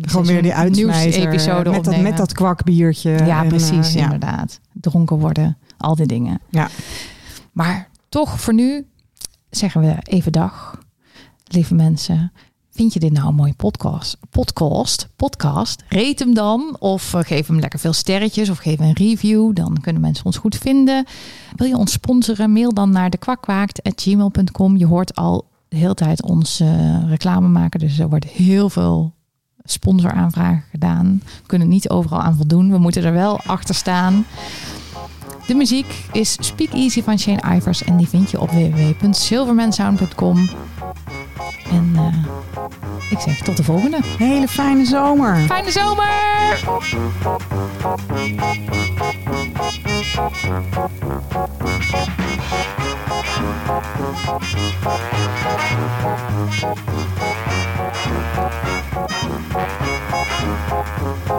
Gewoon weer die uitsmijter met dat, met dat kwakbiertje. Ja, en, precies, eh, ja. inderdaad. Dronken worden, al die dingen. Ja. Maar toch, voor nu zeggen we even dag. Lieve mensen, vind je dit nou een mooie podcast? Podcast, podcast. Rate hem dan of eh, geef hem lekker veel sterretjes of geef een review. Dan kunnen mensen ons goed vinden. Wil je ons sponsoren? Mail dan naar dekwakwaakt.gmail.com. Je hoort al de hele tijd ons eh, reclame maken. Dus er wordt heel veel sponsoraanvragen gedaan. We kunnen niet overal aan voldoen. We moeten er wel achter staan. De muziek is Speak Easy van Shane Ivers en die vind je op www.silvermansound.com. En eh, ik zeg tot de volgende. Hele fijne zomer. Fijne zomer!